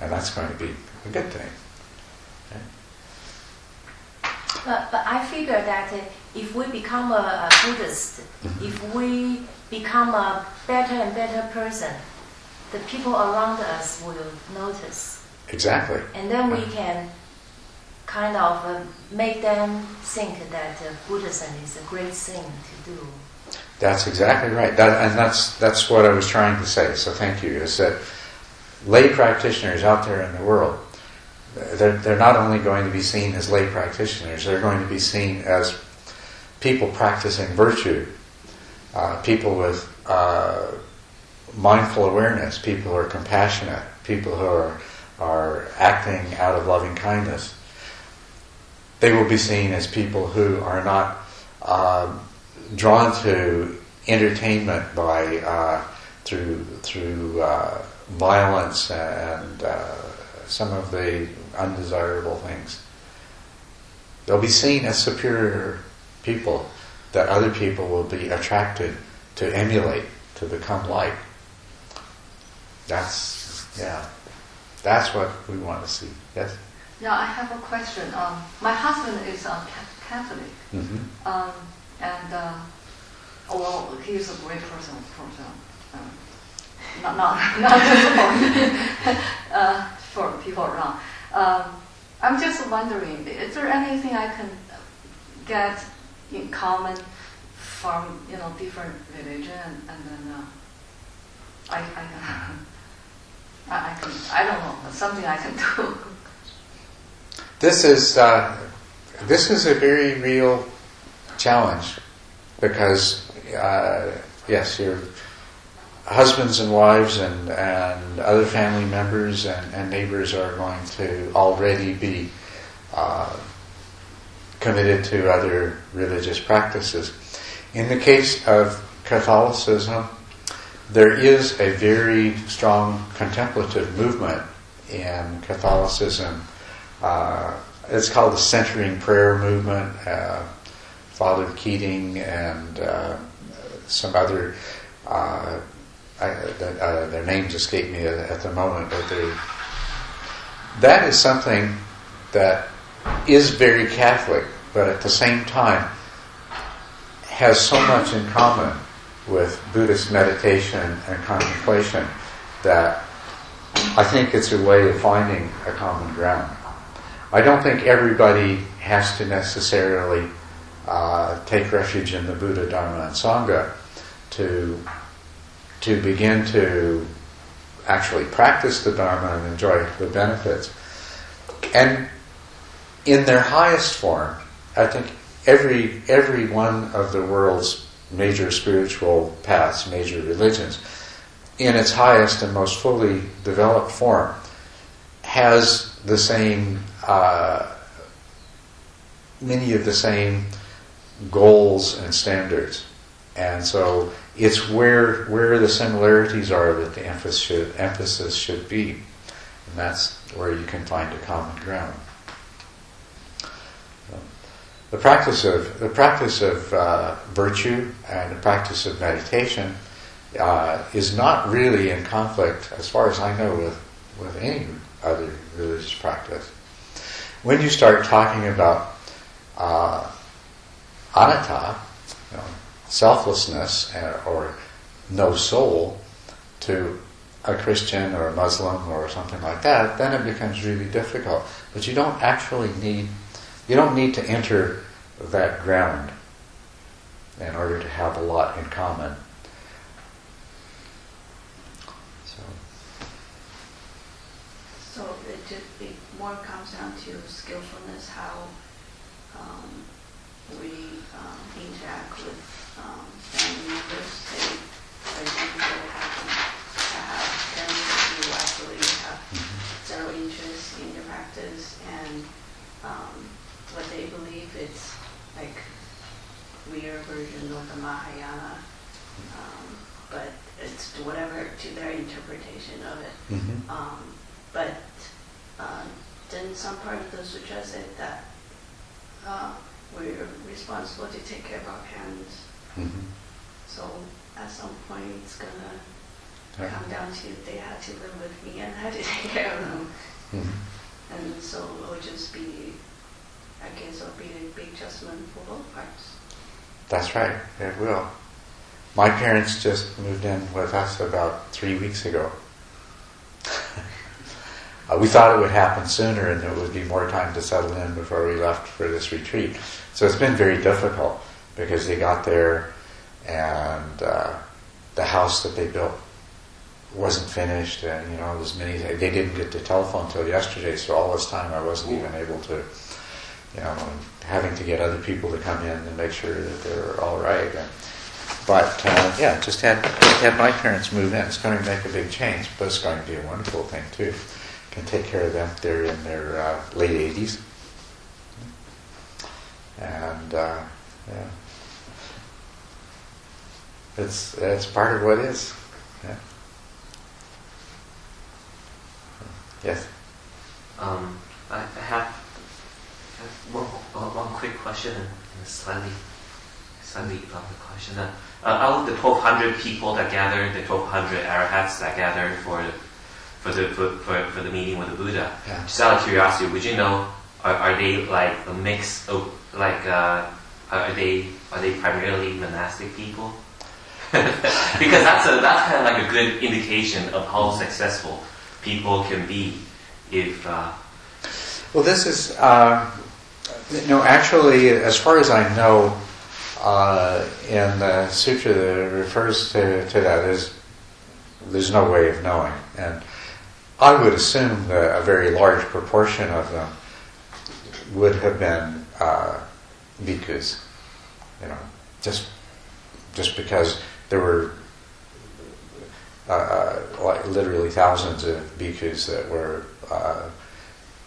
And that's going to be a good thing. But, but I figure that if we become a, a Buddhist, mm-hmm. if we become a better and better person, the people around us will notice. Exactly. And then we can kind of uh, make them think that uh, Buddhism is a great thing to do. That's exactly right. That, and that's that's what I was trying to say. So thank you. Is that lay practitioners out there in the world? They're, they're not only going to be seen as lay practitioners. They're going to be seen as people practicing virtue, uh, people with uh, mindful awareness, people who are compassionate, people who are are acting out of loving kindness. They will be seen as people who are not um, drawn to entertainment by uh, through through uh, violence and uh, some of the undesirable things. They'll be seen as superior people that other people will be attracted to emulate, to become like. That's yeah. That's what we want to see. Yes. Now I have a question. Um, my husband is a Catholic, Mm-hmm. um, and uh, well, he is a great person, for example. Um, not not not just for uh, for people around. Um, I'm just wondering, is there anything I can get in common from you know different religion, and, then uh, I I. I, I can, I don't know, something I can do. This is uh, this is a very real challenge because uh, yes, your husbands and wives and, and other family members and, and neighbors are going to already be uh, committed to other religious practices. In the case of Catholicism, there is a very strong contemplative movement in Catholicism. Uh, it's called the Centering Prayer Movement. Uh, Father Keating and uh, some other, uh, I, the, uh, their names escape me at, at the moment, but they, that is something that is very Catholic, but at the same time has so much in common with Buddhist meditation and contemplation that I think it's a way of finding a common ground. I don't think everybody has to necessarily uh, take refuge in the Buddha, Dharma, and Sangha to to begin to actually practice the Dharma and enjoy the benefits. And in their highest form, I think every every one of the world's major spiritual paths, major religions, in its highest and most fully developed form, has the same uh, many of the same goals and standards. And so it's where where the similarities are that the emphasis should, emphasis should be. And that's where you can find a common ground. The practice of the practice of uh, virtue and the practice of meditation uh, is not really in conflict, as far as I know, with with any other religious practice. When you start talking about uh, anatta, you know, selflessness or no soul, to a Christian or a Muslim or something like that, then it becomes really difficult. But you don't actually need you don't need to enter that ground in order to have a lot in common. So, So it just, it more comes down to skillfulness, how um, we um, interact with um, family members. Say, for example, what happened to have families who actually have zero interest in their practice and um, what they believe it's like weird version of the Mahayana, um, but it's whatever to their interpretation of it. mhm. Um, but uh, then some part of the sutra said that uh, we're responsible to take care of our parents. Mhm. So at some point, it's gonna Yeah. come down to they had to live with me and I had to take care of them. Mhm. And so it would just be, I guess, it'll be a big adjustment for both parts. That's right, it will. My parents just moved in with us about three weeks ago. uh, we thought it would happen sooner and there would be more time to settle in before we left for this retreat. So it's been very difficult because they got there and uh, the house that they built wasn't finished and you know there's many they didn't get the telephone until yesterday so all this time I wasn't even able to you know having to get other people to come in and make sure that they're all right. And, but uh, yeah just had had my parents move in. It's going to make a big change but it's going to be a wonderful thing too can take care of them. They're in their uh, late 80s and uh, yeah. It's it's part of what is. Yeah. Yes. Um, I have, one, one quick question and slightly, slightly longer question. Uh, out of the 1,200 people that gathered, the 1,200 arahats that gathered for, for the for, for, for the meeting with the Buddha, Yeah. just out of curiosity, would you know, are, are they like a mix of like uh, are they are they primarily monastic people? because that's a that's kind of like a good indication of how successful people can be if uh, Well, this is, uh, no, actually, as far as I know, uh, in the sutra that refers to, to that is there's no way of knowing. And I would assume that a very large proportion of them would have been uh, bhikkhus, you know, just just because there were uh, uh, like literally thousands of bhikkhus that were uh,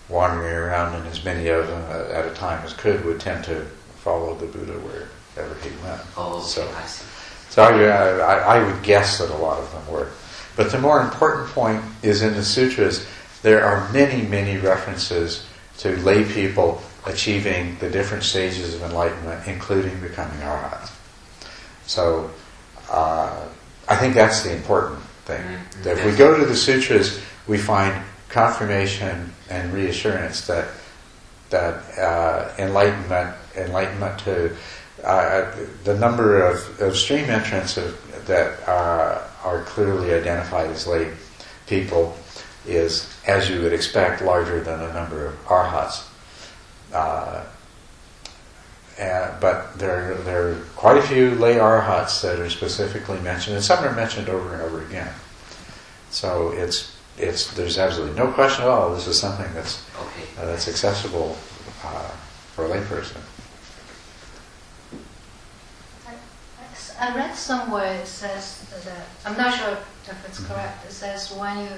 wandering around, and as many of them uh, at a time as could would tend to follow the Buddha wherever he went. Oh, So- I see. So I, I, I would guess that a lot of them were. But the more important point is in the sutras, there are many, many references to lay people achieving the different stages of enlightenment, including becoming arhats. So uh, I think that's the important thing. Mhm. That if we go to the sutras, we find confirmation and reassurance that that uh, enlightenment, enlightenment to uh, the number of, of stream entrants of, that uh, are clearly identified as lay people is, as you would expect, larger than the number of arhats. Uh, and, but there, there are quite a few lay arhats that are specifically mentioned, and some are mentioned over and over again. So it's, it's, there's absolutely no question at all. This is something that's Okay. uh, that's accessible uh, for a layperson. I read somewhere it says that, I'm not sure if it's Mm-hmm. correct, it says when you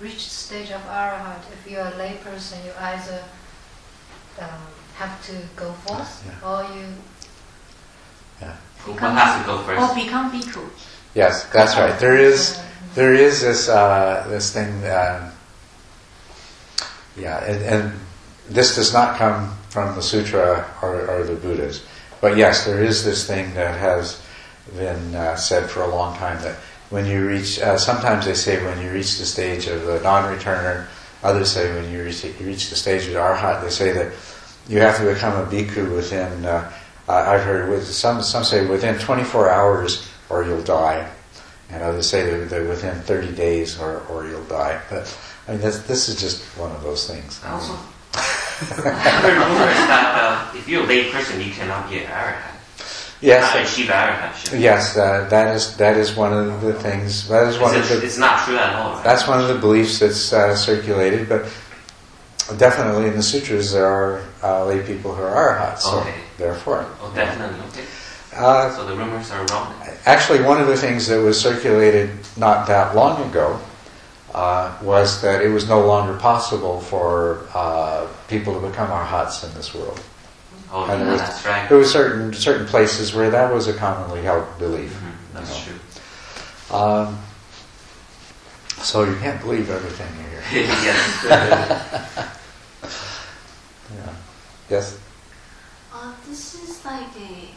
reach the stage of arahat, if you're a layperson, you either um, have to go first Yeah. or you Yeah. Who has to go Or become bhikkhu. Yes, that's right. There is Uh, there is this uh, this thing. Um, yeah, and, and this does not come from the sutra or, or the Buddhas, but yes, there is this thing that has been uh, said for a long time that when you reach, uh, sometimes they say when you reach the stage of the non-returner, others say when you reach, you reach the stage of arhat, they say that you have to become a bhikkhu within. Uh, I- I've heard with some some say within 24 hours or you'll die, and others say that, that within 30 days or, or you'll die. But I mean, this, this is just one of those things. I also I heard rumors that uh, if you're a lay person, you cannot get arahat. Yes, Not achieve arahat. yes, uh, that is that is one of the things. That is one of the it's not true at all. Right? That's one of the beliefs that's uh, circulated, but definitely in the sutras there are uh, lay people who are arhats, so Okay. therefore. Oh, definitely. Okay. Uh, So the rumors are wrong. actually, one of the things that was circulated not that long ago uh, was that it was no longer possible for uh, people to become arhats in this world. Oh, And yeah, there was- that's right. There were certain certain places where that was a commonly held belief. Mhm, That's you true. Um, so you can't believe everything you hear. yes. Yeah. Yes. Uh, this is like a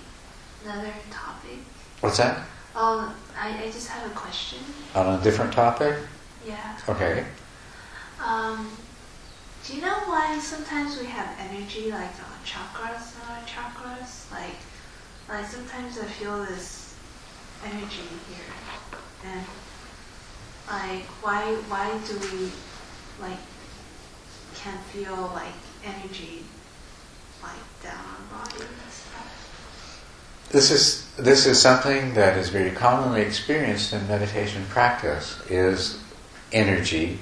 another topic. What's that? Oh, I, I just have a question. On a different topic? Yeah. Okay. Um, do you know why sometimes we have energy like on chakras and our chakras? Like, like sometimes I feel this energy here, and like why why do we like can feel like energy like down our body and stuff? This is this is something that is very commonly experienced in meditation practice. Is energy.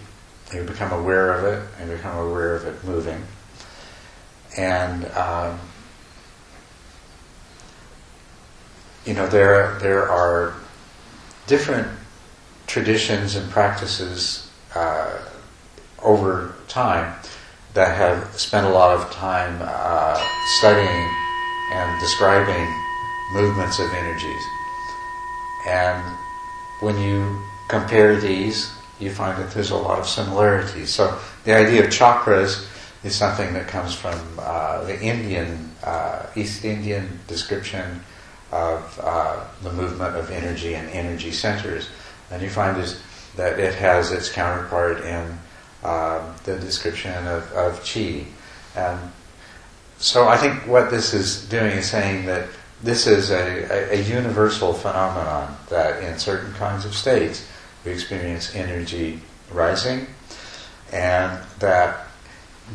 You become aware of it and become aware of it moving. And um, you know there there are different traditions and practices uh, over time that have spent a lot of time uh, studying and describing movements of energies. And when you compare these, you find that there's a lot of similarities. So the idea of chakras is something that comes from uh, the Indian, uh, East Indian description of uh, the movement of energy and energy centers. And you find is that it has its counterpart in um, the description of, of chi. And so I think what this is doing is saying that this is a, a, a universal phenomenon that in certain kinds of states we experience energy rising and that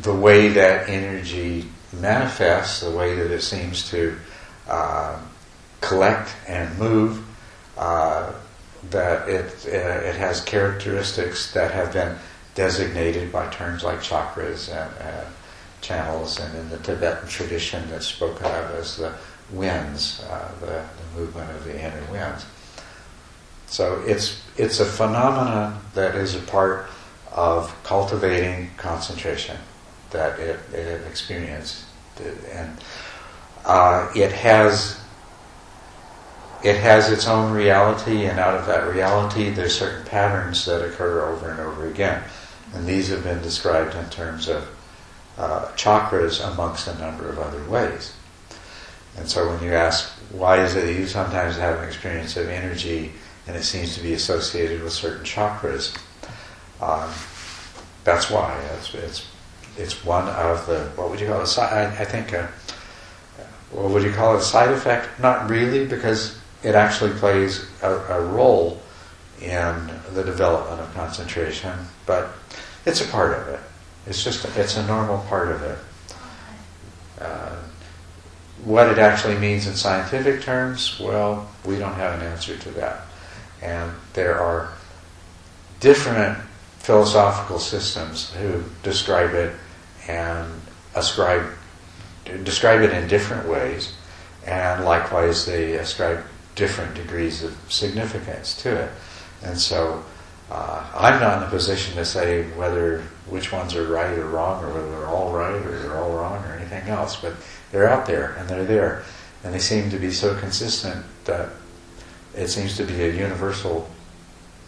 the way that energy manifests, the way that it seems to uh, collect and move, uh, that it, uh, it has characteristics that have been designated by terms like chakras and uh, channels, and in the Tibetan tradition that's spoken of as the winds, uh, the, the movement of the inner winds. So it's it's a phenomenon that is a part of cultivating concentration, that it, it experienced, and uh, it has it has its own reality, and out of that reality, there's certain patterns that occur over and over again, and these have been described in terms of uh, chakras amongst a number of other ways. And so, when you ask why is it that you sometimes have an experience of energy and it seems to be associated with certain chakras, um, that's why it's, it's it's one of the what would you call it? I, I think a, what would you call it? A side effect? Not really, because it actually plays a, a role in the development of concentration, but it's a part of it. It's just it's a normal part of it. Uh, what it actually means in scientific terms, well, we don't have an answer to that. And there are different philosophical systems who describe it and ascribe describe it in different ways, and likewise they ascribe different degrees of significance to it. And so uh, I'm not in a position to say whether which ones are right or wrong, or whether they're all right or they're all wrong or anything else, but they're out there and they're there. And they seem to be so consistent that it seems to be a universal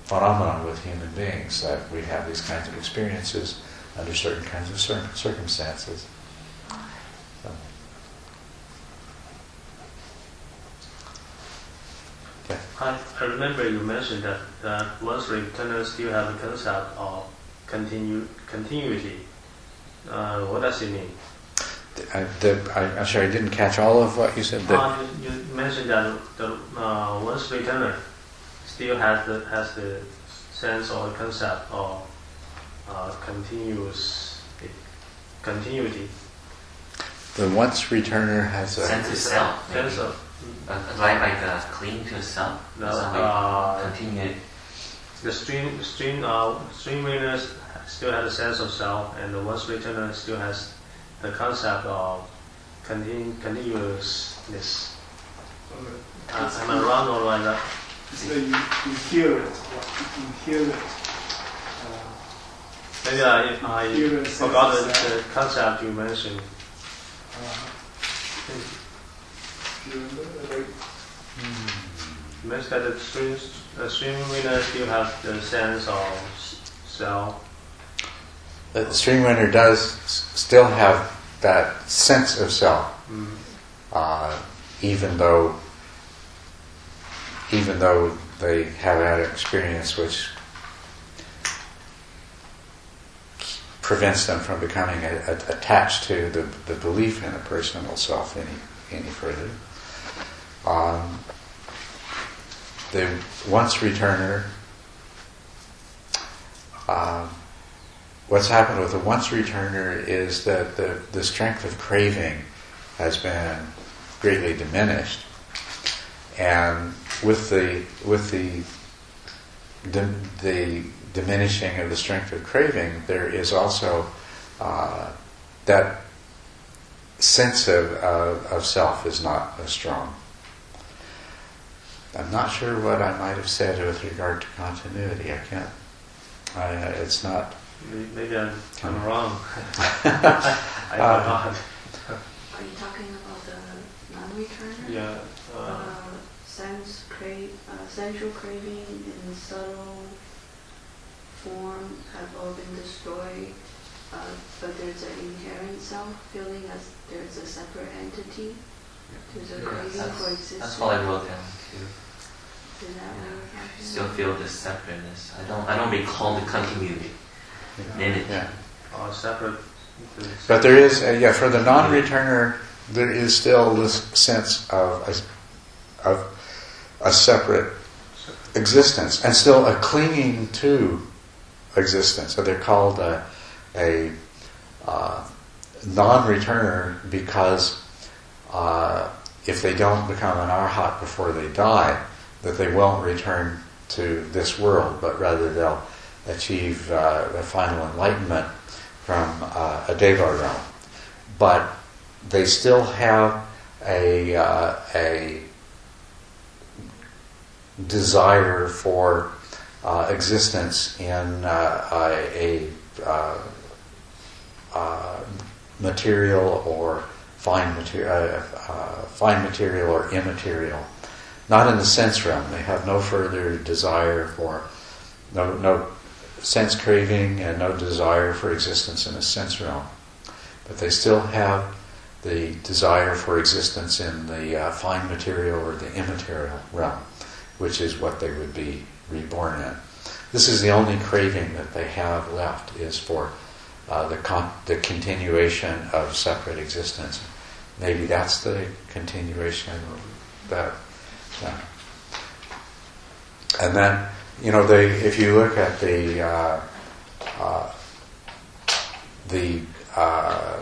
phenomenon with human beings that we have these kinds of experiences under certain kinds of cir- circumstances. So. Okay. I, I remember you mentioned that, that once returners still have a concept of continu, continuity. Uh, what does it mean? I, the, I, I'm sorry, I didn't catch all of what you said. That, Uh, you, you mentioned that the uh, once returner still has the has the sense or the concept of uh, continuous continuity. the once returner has a. Sense of self. maybe. Sense of Uh, like like uh, cling to self. No, uh, continue. the stream stream uh, stream readers still has a sense of self, and the once returner still has the concept of continu- continuousness. Uh, am I wrong or like that? So you, you hear it, you hear it. Uh, Maybe I, I Hear and forgot the, the concept you mentioned. uh, you remember, like, You mentioned that the stream, the stream reader still have the sense of self. The stream winner does still have that sense of self, Mm. uh, even though even though they have had an experience which prevents them from becoming a, a, attached to the, the belief in a personal self any any further. Um, the once returner. What's happened with the once returner is that the, the strength of craving has been greatly diminished. And with the with the dim- the diminishing of the strength of craving, there is also uh, that sense of, of, of self is not as strong. I'm not sure what I might have said with regard to continuity. I can't. I, it's not. May- Maybe I'm, I'm wrong. I forgot. Are you talking about the non-returner? Yeah. Uh, Uh, sense crave, uh, sensual craving and subtle form have all been destroyed, uh, but there's an inherent self feeling as there's a separate entity. There's a Yeah, craving that's, for existence. that's what I wrote down too. Is that what you're still feel this separateness. I don't. I don't recall the continuity. In. Yeah. or separate. But there is, uh, yeah, for the non-returner, there is still this sense of a, of a separate existence and still a clinging to existence. So they're called a, a uh, non-returner because uh, if they don't become an arhat before they die, that they won't return to this world, but rather they'll achieve uh, a final enlightenment from uh, a deva realm. But they still have a, uh, a desire for uh, existence in uh, a, uh, material or fine material, fine material or immaterial. Not in the sense realm. They have no further desire for, no, no sense craving and no desire for existence in the sense realm. But they still have the desire for existence in the uh, fine material or the immaterial realm, which is what they would be reborn in. This is the only craving that they have left is for uh, the, con- the continuation of separate existence. Maybe that's the continuation of that. And then, you know, if you look at the uh, uh, the uh,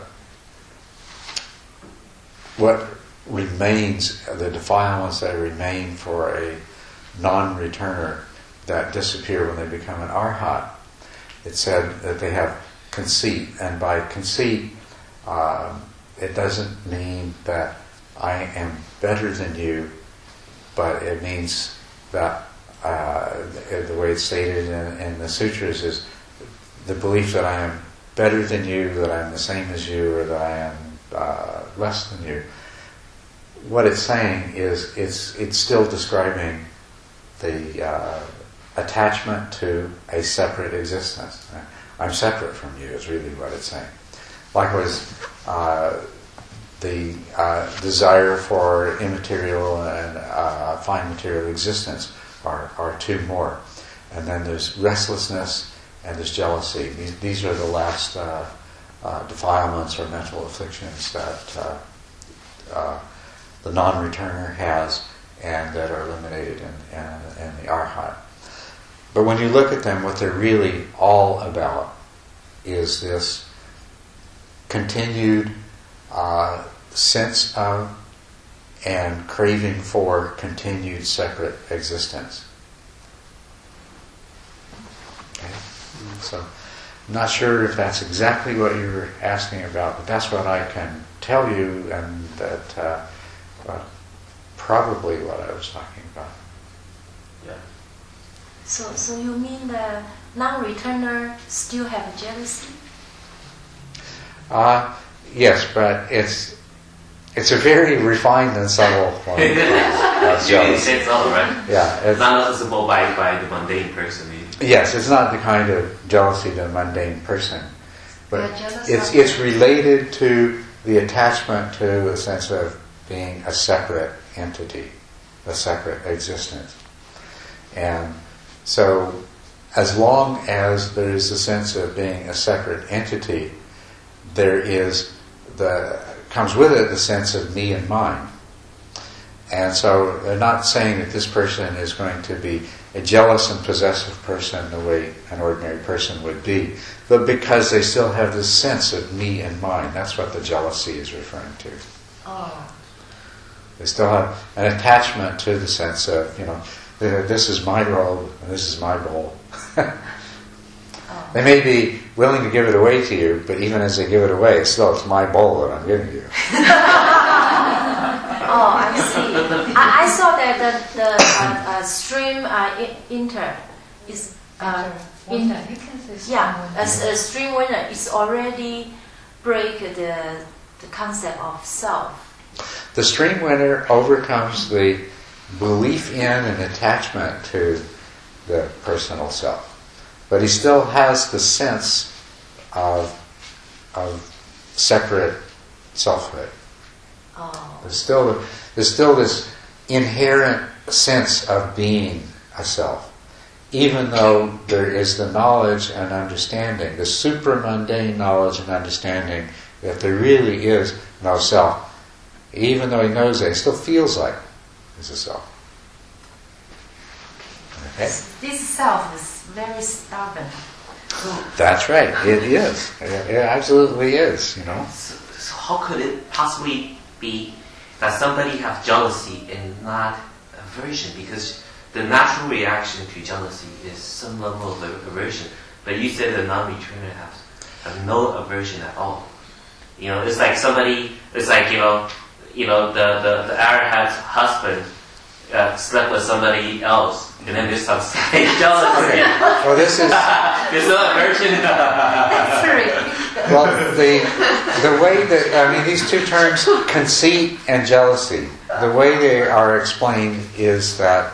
what remains, the defilements that remain for a non-returner that disappear when they become an arhat. It said that they have conceit, and by conceit, um, it doesn't mean that I am better than you, but it means that uh, the way it's stated in, in, the sutras is the belief that I am better than you, that I'm the same as you, or that I am uh, less than you. What it's saying is it's it's still describing the uh, attachment to a separate existence. I'm separate from you is really what it's saying. Likewise, uh, the uh, desire for immaterial and uh, fine material existence are, are two more. And then there's restlessness and there's jealousy. These, these are the last uh, uh, defilements or mental afflictions that uh, uh, the non-returner has and that are eliminated in, in, in the arhat. But when you look at them, what they're really all about is this continued uh, sense of and craving for continued separate existence. Okay? So, I'm not sure if that's exactly what you were asking about, but that's what I can tell you, and that uh, well, probably what I was talking about. Yeah. So, so you mean the non-returner still have jealousy? Uh, yes, but it's it's a very refined and subtle form of jealousy. It's all right. Yeah, It's it's, not noticeable by, by the mundane person. yes, it's not the kind of jealousy to a mundane person, but They're it's it's related to the attachment to a sense of being a separate entity, a separate existence, and so as long as there is a sense of being a separate entity, there is the comes with it the sense of me and mine. And so they're not saying that this person is going to be a jealous and possessive person the way an ordinary person would be, but because they still have this sense of me and mine. That's what the jealousy is referring to. Oh, They still have an attachment to the sense of, you know, this is my role and this is my bowl. They may be willing to give it away to you, but even as they give it away, still it's my bowl that I'm giving you. Oh, I see. I, I saw that the, the uh, uh, stream uh, i- inter is uh, in, water. You can say yeah, someone- as a stream winner is already break the the concept of self. The stream winner overcomes the belief in and attachment to the personal self, but he still has the sense of of separate selfhood. Oh, There's still there's still this inherent sense of being a self, even though there is the knowledge and understanding, the supramundane knowledge and understanding that there really is no self. Even though he knows that, he still feels like there's a self. Okay, this self is very stubborn. that's right. It is. It, it absolutely is. You know. So, so how could it possibly be that somebody have jealousy and not aversion? Because the natural reaction to jealousy is some level of aversion. But you said the non-returner have, have no aversion at all. You know, it's like somebody, it's like, you know, you know, the, the, the Arhat's husband uh, slept with somebody else, and then there's some slight jealousy. Well, this is there's no aversion. Sorry. Well, the the way that I mean these two terms, conceit and jealousy, the way they are explained is that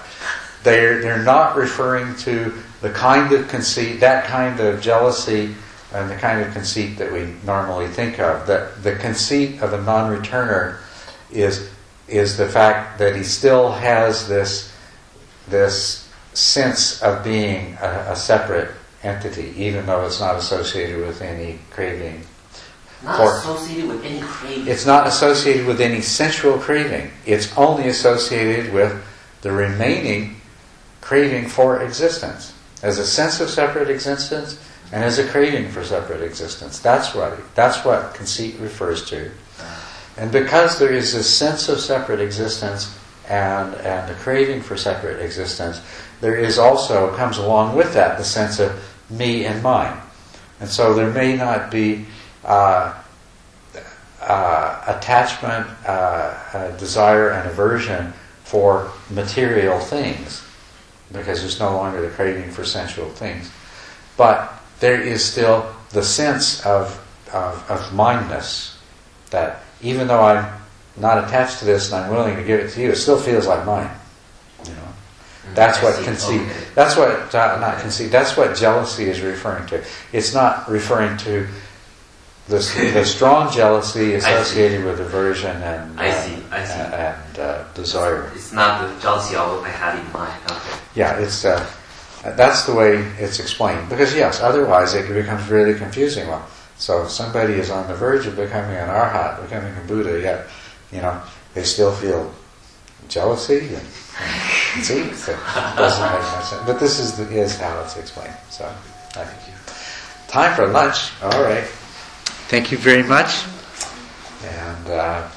they're they're not referring to the kind of conceit, that kind of jealousy, and the kind of conceit that we normally think of. That the conceit of a non-returner is is the fact that he still has this this sense of being a, a separate entity, even though it's not associated with any craving. Not For- associated with any craving. It's not associated with any sensual craving. It's only associated with the remaining craving for existence, as a sense of separate existence and as a craving for separate existence. That's what that's what conceit refers to. And because there is this sense of separate existence and and the craving for separate existence, there is also comes along with that the sense of me and mine. And so there may not be uh, uh, attachment, uh, uh, desire, and aversion for material things, because there's no longer the craving for sensual things. But there is still the sense of, of, of mindness that even though I'm not attached to this and I'm willing to give it to you, it still feels like mine. You know, that's what conceit. That's what uh, not conceit. That's what jealousy is referring to. It's not referring to the, the strong jealousy associated with aversion and I see, I see. and, and, uh, desire. It's not the jealousy of what I had in mind. Okay. Yeah, it's uh, that's the way it's explained. Because yes, otherwise it becomes really confusing. Well, so if somebody is on the verge of becoming an arhat, becoming a Buddha, yet you know they still feel jealousy and, and see, so it doesn't make much sense. But this is the, is how it's explained. So thank you. Time for lunch. All right. Thank you very much, and uh,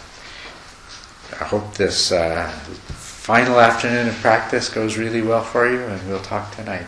I hope this uh, final afternoon of practice goes really well for you, and we'll talk tonight.